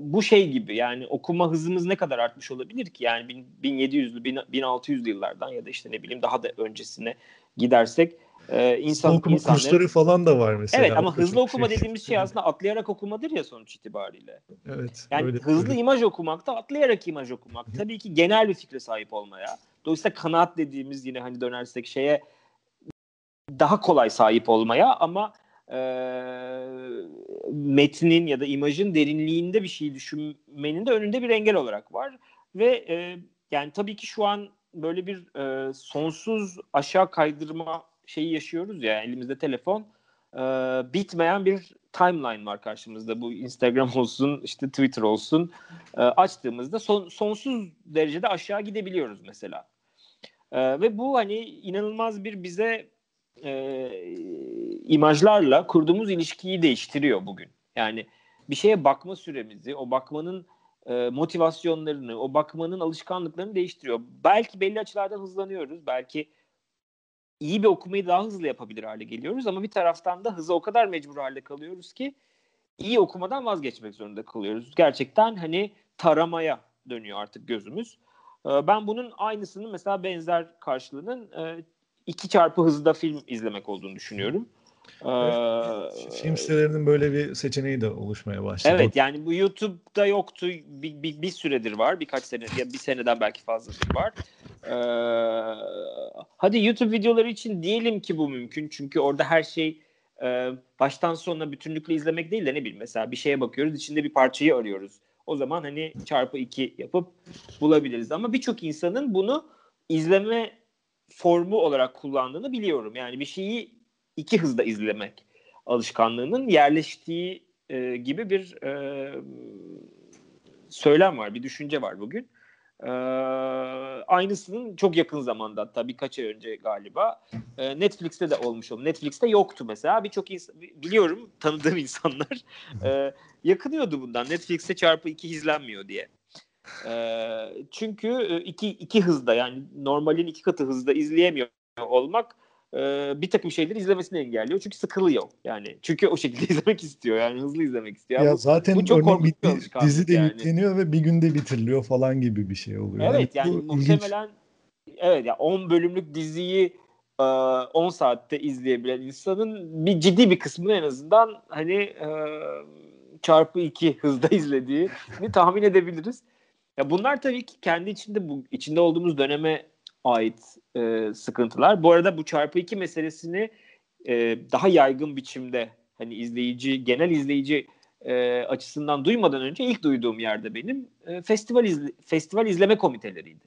bu şey gibi yani okuma hızımız ne kadar artmış olabilir ki yani 1700'lü 1600'lü yıllardan ya da işte ne bileyim daha da öncesine gidersek e, insan, okuma insanların... kursları falan da var mesela. Evet ama hızlı okuma şey. dediğimiz şey aslında atlayarak okumadır ya sonuç itibariyle. Evet. Yani öyle, hızlı öyle. imaj okumak da atlayarak imaj okumak. Tabii ki genel bir fikre sahip olmaya. Dolayısıyla kanaat dediğimiz yine hani dönersek şeye daha kolay sahip olmaya ama e, metnin ya da imajın derinliğinde bir şey düşünmenin de önünde bir engel olarak var. Ve e, yani tabii ki şu an böyle bir e, sonsuz aşağı kaydırma şeyi yaşıyoruz ya elimizde telefon e, bitmeyen bir timeline var karşımızda bu Instagram olsun işte Twitter olsun e, açtığımızda son, sonsuz derecede aşağı gidebiliyoruz mesela e, ve bu hani inanılmaz bir bize e, imajlarla kurduğumuz ilişkiyi değiştiriyor bugün yani bir şeye bakma süremizi o bakmanın e, motivasyonlarını, o bakmanın alışkanlıklarını değiştiriyor. Belki belli açılardan hızlanıyoruz. Belki iyi bir okumayı daha hızlı yapabilir hale geliyoruz ama bir taraftan da hıza o kadar mecbur halde kalıyoruz ki iyi okumadan vazgeçmek zorunda kalıyoruz. Gerçekten hani taramaya dönüyor artık gözümüz. E, ben bunun aynısının mesela benzer karşılığının e, iki çarpı hızda film izlemek olduğunu düşünüyorum. Evet, film sitelerinin böyle bir seçeneği de oluşmaya başladı. Evet yani bu YouTube'da yoktu bir, bir, bir süredir var birkaç sene ya bir seneden belki fazladır var. Ee, hadi YouTube videoları için diyelim ki bu mümkün çünkü orada her şey e, baştan sona bütünlükle izlemek değil de ne bileyim mesela bir şeye bakıyoruz içinde bir parçayı arıyoruz. O zaman hani çarpı iki yapıp bulabiliriz ama birçok insanın bunu izleme formu olarak kullandığını biliyorum. Yani bir şeyi iki hızda izlemek alışkanlığının yerleştiği e, gibi bir e, söylem var, bir düşünce var bugün. E, aynısının çok yakın zamanda hatta birkaç ay önce galiba e, Netflix'te de olmuş oldu. Netflix'te yoktu mesela. Birçok insan biliyorum tanıdığım insanlar e, yakınıyordu bundan. Netflix'te çarpı iki izlenmiyor diye. E, çünkü e, iki, iki hızda yani normalin iki katı hızda izleyemiyor olmak e, bir takım şeyleri izlemesini engelliyor. Çünkü sıkılıyor yani. Çünkü o şekilde izlemek istiyor yani hızlı izlemek istiyor. Ya bu, zaten bu çok örneğin bir dizi de yani. yükleniyor ve bir günde bitiriliyor falan gibi bir şey oluyor. Evet yani, yani muhtemelen ilginç. evet ya 10 bölümlük diziyi 10 saatte izleyebilen insanın bir ciddi bir kısmını en azından hani çarpı iki hızda izlediğini tahmin edebiliriz. Ya bunlar tabii ki kendi içinde bu içinde olduğumuz döneme ait e, sıkıntılar. Bu arada bu çarpı iki meselesini e, daha yaygın biçimde hani izleyici, genel izleyici e, açısından duymadan önce ilk duyduğum yerde benim e, festival izle, festival izleme komiteleriydi.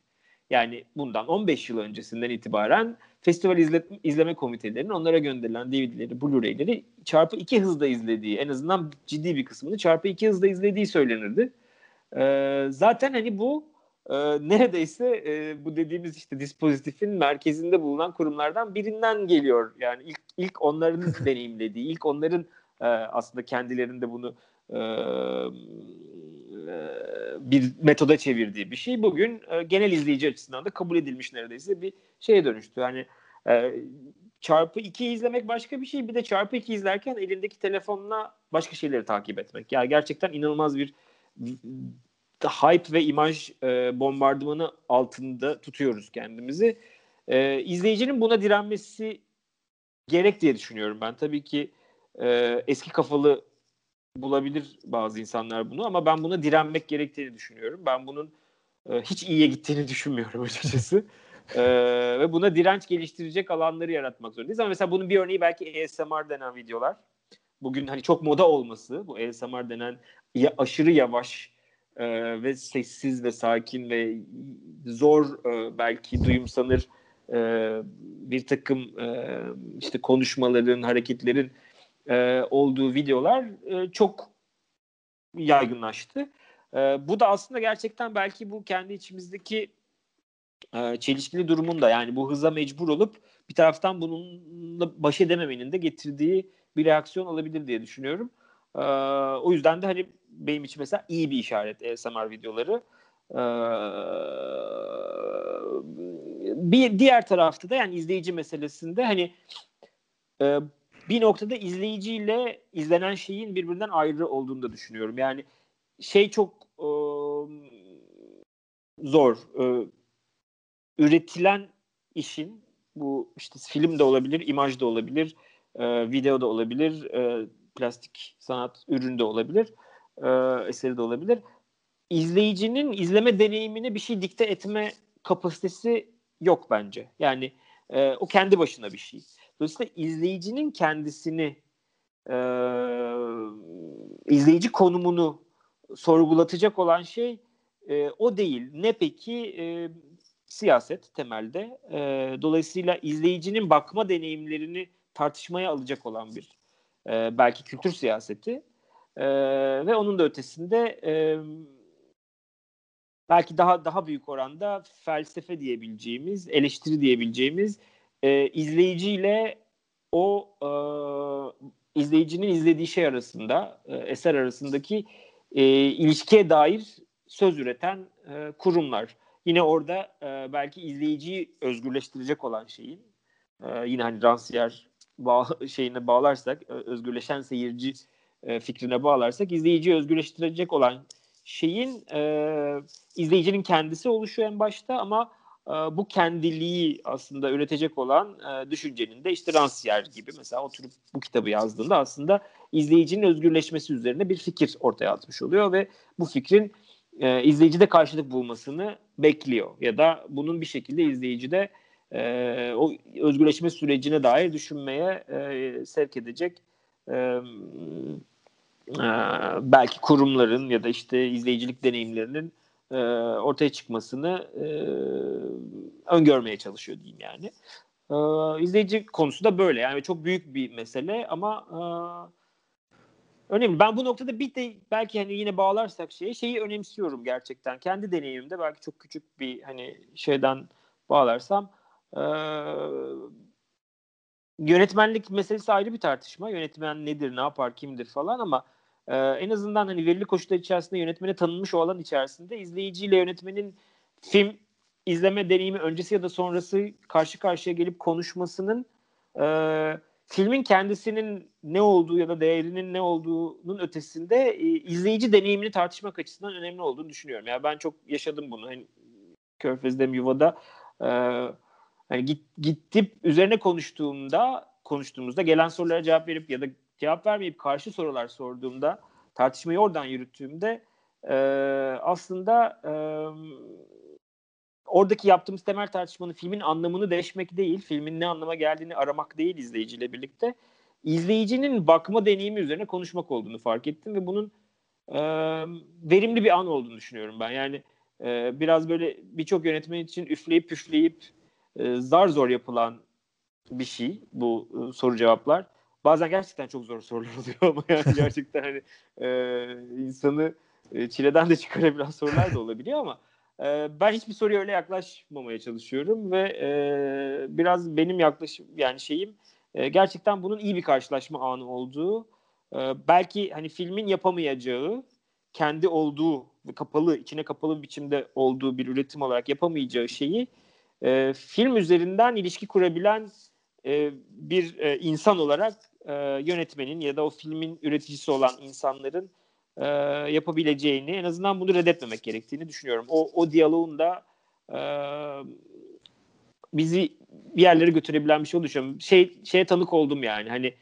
Yani bundan 15 yıl öncesinden itibaren festival izle, izleme komitelerinin onlara gönderilen DVD'leri, Blu-ray'leri çarpı iki hızda izlediği, en azından ciddi bir kısmını çarpı iki hızda izlediği söylenirdi. Ee, zaten hani bu e, neredeyse e, bu dediğimiz işte dispozitifin merkezinde bulunan kurumlardan birinden geliyor. Yani ilk ilk onların deneyimlediği, ilk onların e, aslında kendilerinde bunu e, e, bir metoda çevirdiği bir şey bugün e, genel izleyici açısından da kabul edilmiş neredeyse bir şeye dönüştü. Yani e, çarpı 2 izlemek başka bir şey. Bir de çarpı 2 izlerken elindeki telefonla başka şeyleri takip etmek. Yani gerçekten inanılmaz bir hype ve imaj e, bombardımanı altında tutuyoruz kendimizi. E, izleyicinin buna direnmesi gerek diye düşünüyorum ben. Tabii ki e, eski kafalı bulabilir bazı insanlar bunu ama ben buna direnmek gerektiğini düşünüyorum. Ben bunun e, hiç iyiye gittiğini düşünmüyorum açıkçası. e, ve buna direnç geliştirecek alanları yaratmak zorundayız. Ama mesela bunun bir örneği belki ASMR denen videolar. Bugün hani çok moda olması, bu ASMR denen ya, aşırı yavaş e, ve sessiz ve sakin ve zor e, belki duyumsanır e, bir takım e, işte konuşmaların, hareketlerin e, olduğu videolar e, çok yaygınlaştı. E, bu da aslında gerçekten belki bu kendi içimizdeki e, çelişkili durumunda yani bu hıza mecbur olup bir taraftan bununla baş edememenin de getirdiği bir reaksiyon olabilir diye düşünüyorum. E, o yüzden de hani benim için mesela iyi bir işaret ASMR videoları. Ee, bir diğer tarafta da yani izleyici meselesinde hani e, bir noktada izleyiciyle izlenen şeyin birbirinden ayrı olduğunu da düşünüyorum. Yani şey çok e, zor. E, üretilen işin Bu işte film de olabilir, imaj da olabilir, e, video da olabilir, e, plastik sanat ürünü de olabilir, e, eseri de olabilir. İzleyicinin izleme deneyimine bir şey dikte etme kapasitesi yok bence. Yani e, o kendi başına bir şey. Dolayısıyla izleyicinin kendisini e, izleyici konumunu sorgulatacak olan şey e, o değil. Ne peki? E, siyaset temelde. E, dolayısıyla izleyicinin bakma deneyimlerini tartışmaya alacak olan bir e, belki kültür siyaseti e, ve onun da ötesinde e, belki daha daha büyük oranda felsefe diyebileceğimiz, eleştiri diyebileceğimiz e, izleyiciyle o e, izleyicinin izlediği şey arasında, e, eser arasındaki e, ilişkiye dair söz üreten e, kurumlar. Yine orada e, belki izleyiciyi özgürleştirecek olan şeyin, e, yine hani Rancière bağ, şeyine bağlarsak, özgürleşen seyirci e, fikrine bağlarsak, izleyiciyi özgürleştirecek olan şeyin e, izleyicinin kendisi oluşuyor en başta ama e, bu kendiliği aslında üretecek olan e, düşüncenin de işte Rancière gibi mesela oturup bu kitabı yazdığında aslında izleyicinin özgürleşmesi üzerine bir fikir ortaya atmış oluyor ve bu fikrin e, izleyicide karşılık bulmasını bekliyor ya da bunun bir şekilde izleyicide e, o özgürleşme sürecine dair düşünmeye e, sevk edecek e, e, belki kurumların ya da işte izleyicilik deneyimlerinin e, ortaya çıkmasını e, öngörmeye çalışıyor diyeyim yani. E, izleyici konusu da böyle yani çok büyük bir mesele ama e, önemli. Ben bu noktada bir de belki hani yine bağlarsak şeyi şeyi önemsiyorum gerçekten. Kendi deneyimimde belki çok küçük bir hani şeyden bağlarsam e, yönetmenlik meselesi ayrı bir tartışma. Yönetmen nedir, ne yapar, kimdir falan ama e, en azından hani verili koşullar içerisinde yönetmene tanınmış o alan içerisinde izleyiciyle yönetmenin film izleme deneyimi öncesi ya da sonrası karşı karşıya gelip konuşmasının e, filmin kendisinin ne olduğu ya da değerinin ne olduğunun ötesinde e, izleyici deneyimini tartışmak açısından önemli olduğunu düşünüyorum. Yani ben çok yaşadım bunu. Hani Körfez'de Yuva'da e, hani git, gittip üzerine konuştuğumda konuştuğumuzda gelen sorulara cevap verip ya da cevap vermeyip karşı sorular sorduğumda tartışmayı oradan yürüttüğümde e, aslında e, oradaki yaptığımız temel tartışmanın filmin anlamını değişmek değil, filmin ne anlama geldiğini aramak değil izleyiciyle birlikte. izleyicinin bakma deneyimi üzerine konuşmak olduğunu fark ettim ve bunun e, verimli bir an olduğunu düşünüyorum ben. Yani e, biraz böyle birçok yönetmen için üfleyip püfleyip e, zar zor yapılan bir şey bu e, soru cevaplar. Bazen gerçekten çok zor sorular oluyor ama yani gerçekten hani e, insanı e, çileden de çıkarabilen sorular da olabiliyor ama e, ben hiçbir soruya öyle yaklaşmamaya çalışıyorum ve e, biraz benim yaklaşım yani şeyim e, gerçekten bunun iyi bir karşılaşma anı olduğu e, belki hani filmin yapamayacağı kendi olduğu kapalı içine kapalı bir biçimde olduğu bir üretim olarak yapamayacağı şeyi e, film üzerinden ilişki kurabilen e, bir e, insan olarak e, yönetmenin ya da o filmin üreticisi olan insanların e, yapabileceğini en azından bunu reddetmemek gerektiğini düşünüyorum. O, o diyaloğun da e, bizi bir yerlere götürebilen bir şey olduğunu Şey, şeye tanık oldum yani hani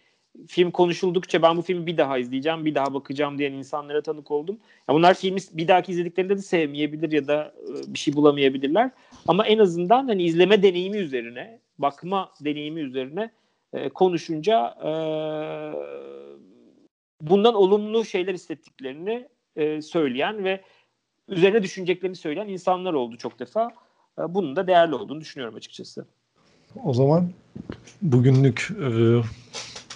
film konuşuldukça ben bu filmi bir daha izleyeceğim, bir daha bakacağım diyen insanlara tanık oldum. Ya bunlar filmi bir dahaki izlediklerinde de sevmeyebilir ya da e, bir şey bulamayabilirler. Ama en azından hani izleme deneyimi üzerine, bakma deneyimi üzerine e, konuşunca e, bundan olumlu şeyler hissettiklerini e, söyleyen ve üzerine düşüneceklerini söyleyen insanlar oldu çok defa. E, bunun da değerli olduğunu düşünüyorum açıkçası. O zaman bugünlük e,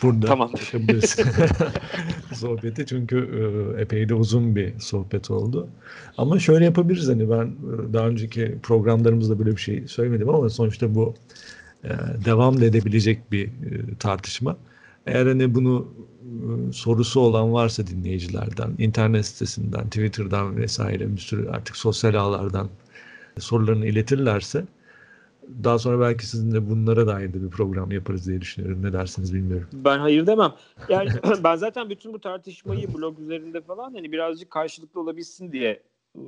burada tamam. yapabiliriz sohbeti çünkü e, epey de uzun bir sohbet oldu. Ama şöyle yapabiliriz hani ben daha önceki programlarımızda böyle bir şey söylemedim ama sonuçta bu devam edebilecek bir e, tartışma. Eğer hani bunu e, sorusu olan varsa dinleyicilerden, internet sitesinden, Twitter'dan vesaire bir sürü artık sosyal ağlardan sorularını iletirlerse daha sonra belki sizinle bunlara dair de bir program yaparız diye düşünüyorum. Ne dersiniz bilmiyorum. Ben hayır demem. Yani ben zaten bütün bu tartışmayı blog üzerinde falan hani birazcık karşılıklı olabilsin diye ıı,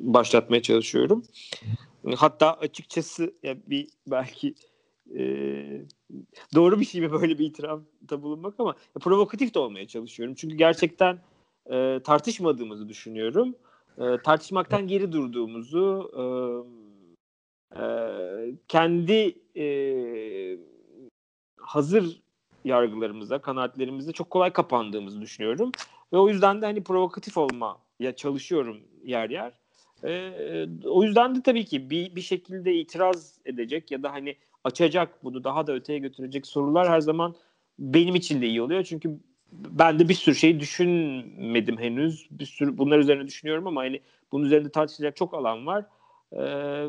başlatmaya çalışıyorum. Hatta açıkçası ya bir belki e, doğru bir şey mi böyle bir itirafta bulunmak ama provokatif de olmaya çalışıyorum. Çünkü gerçekten e, tartışmadığımızı düşünüyorum. E, tartışmaktan geri durduğumuzu e, e, kendi e, hazır yargılarımıza, kanaatlerimize çok kolay kapandığımızı düşünüyorum. Ve o yüzden de hani provokatif olmaya çalışıyorum yer yer. Ee, o yüzden de tabii ki bir, bir şekilde itiraz edecek ya da hani açacak bunu daha da öteye götürecek sorular her zaman benim için de iyi oluyor. Çünkü ben de bir sürü şey düşünmedim henüz. Bir sürü bunlar üzerine düşünüyorum ama hani bunun üzerinde tartışacak çok alan var. Ee,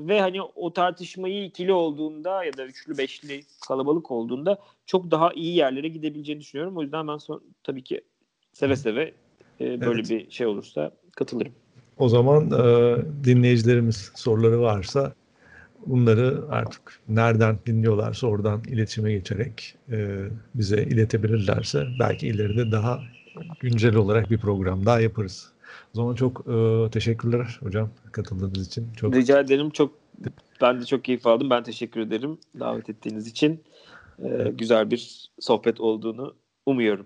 ve hani o tartışmayı ikili olduğunda ya da üçlü beşli kalabalık olduğunda çok daha iyi yerlere gidebileceğini düşünüyorum. O yüzden ben son, tabii ki seve seve e, böyle evet. bir şey olursa katılırım. O zaman e, dinleyicilerimiz soruları varsa bunları artık nereden dinliyorlarsa oradan iletişime geçerek e, bize iletebilirlerse belki ileride daha güncel olarak bir program daha yaparız. O zaman çok e, teşekkürler hocam katıldığınız için. Çok... Rica ederim. Çok ben de çok keyif aldım. Ben teşekkür ederim davet ettiğiniz için. E, evet. Güzel bir sohbet olduğunu umuyorum.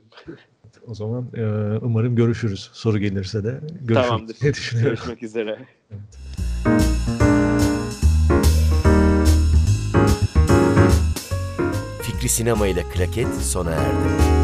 O zaman e, umarım görüşürüz. Soru gelirse de görüşürüz. Tamamdır. Görüşmek üzere. Evet. Sinema ile Klaket sona erdi.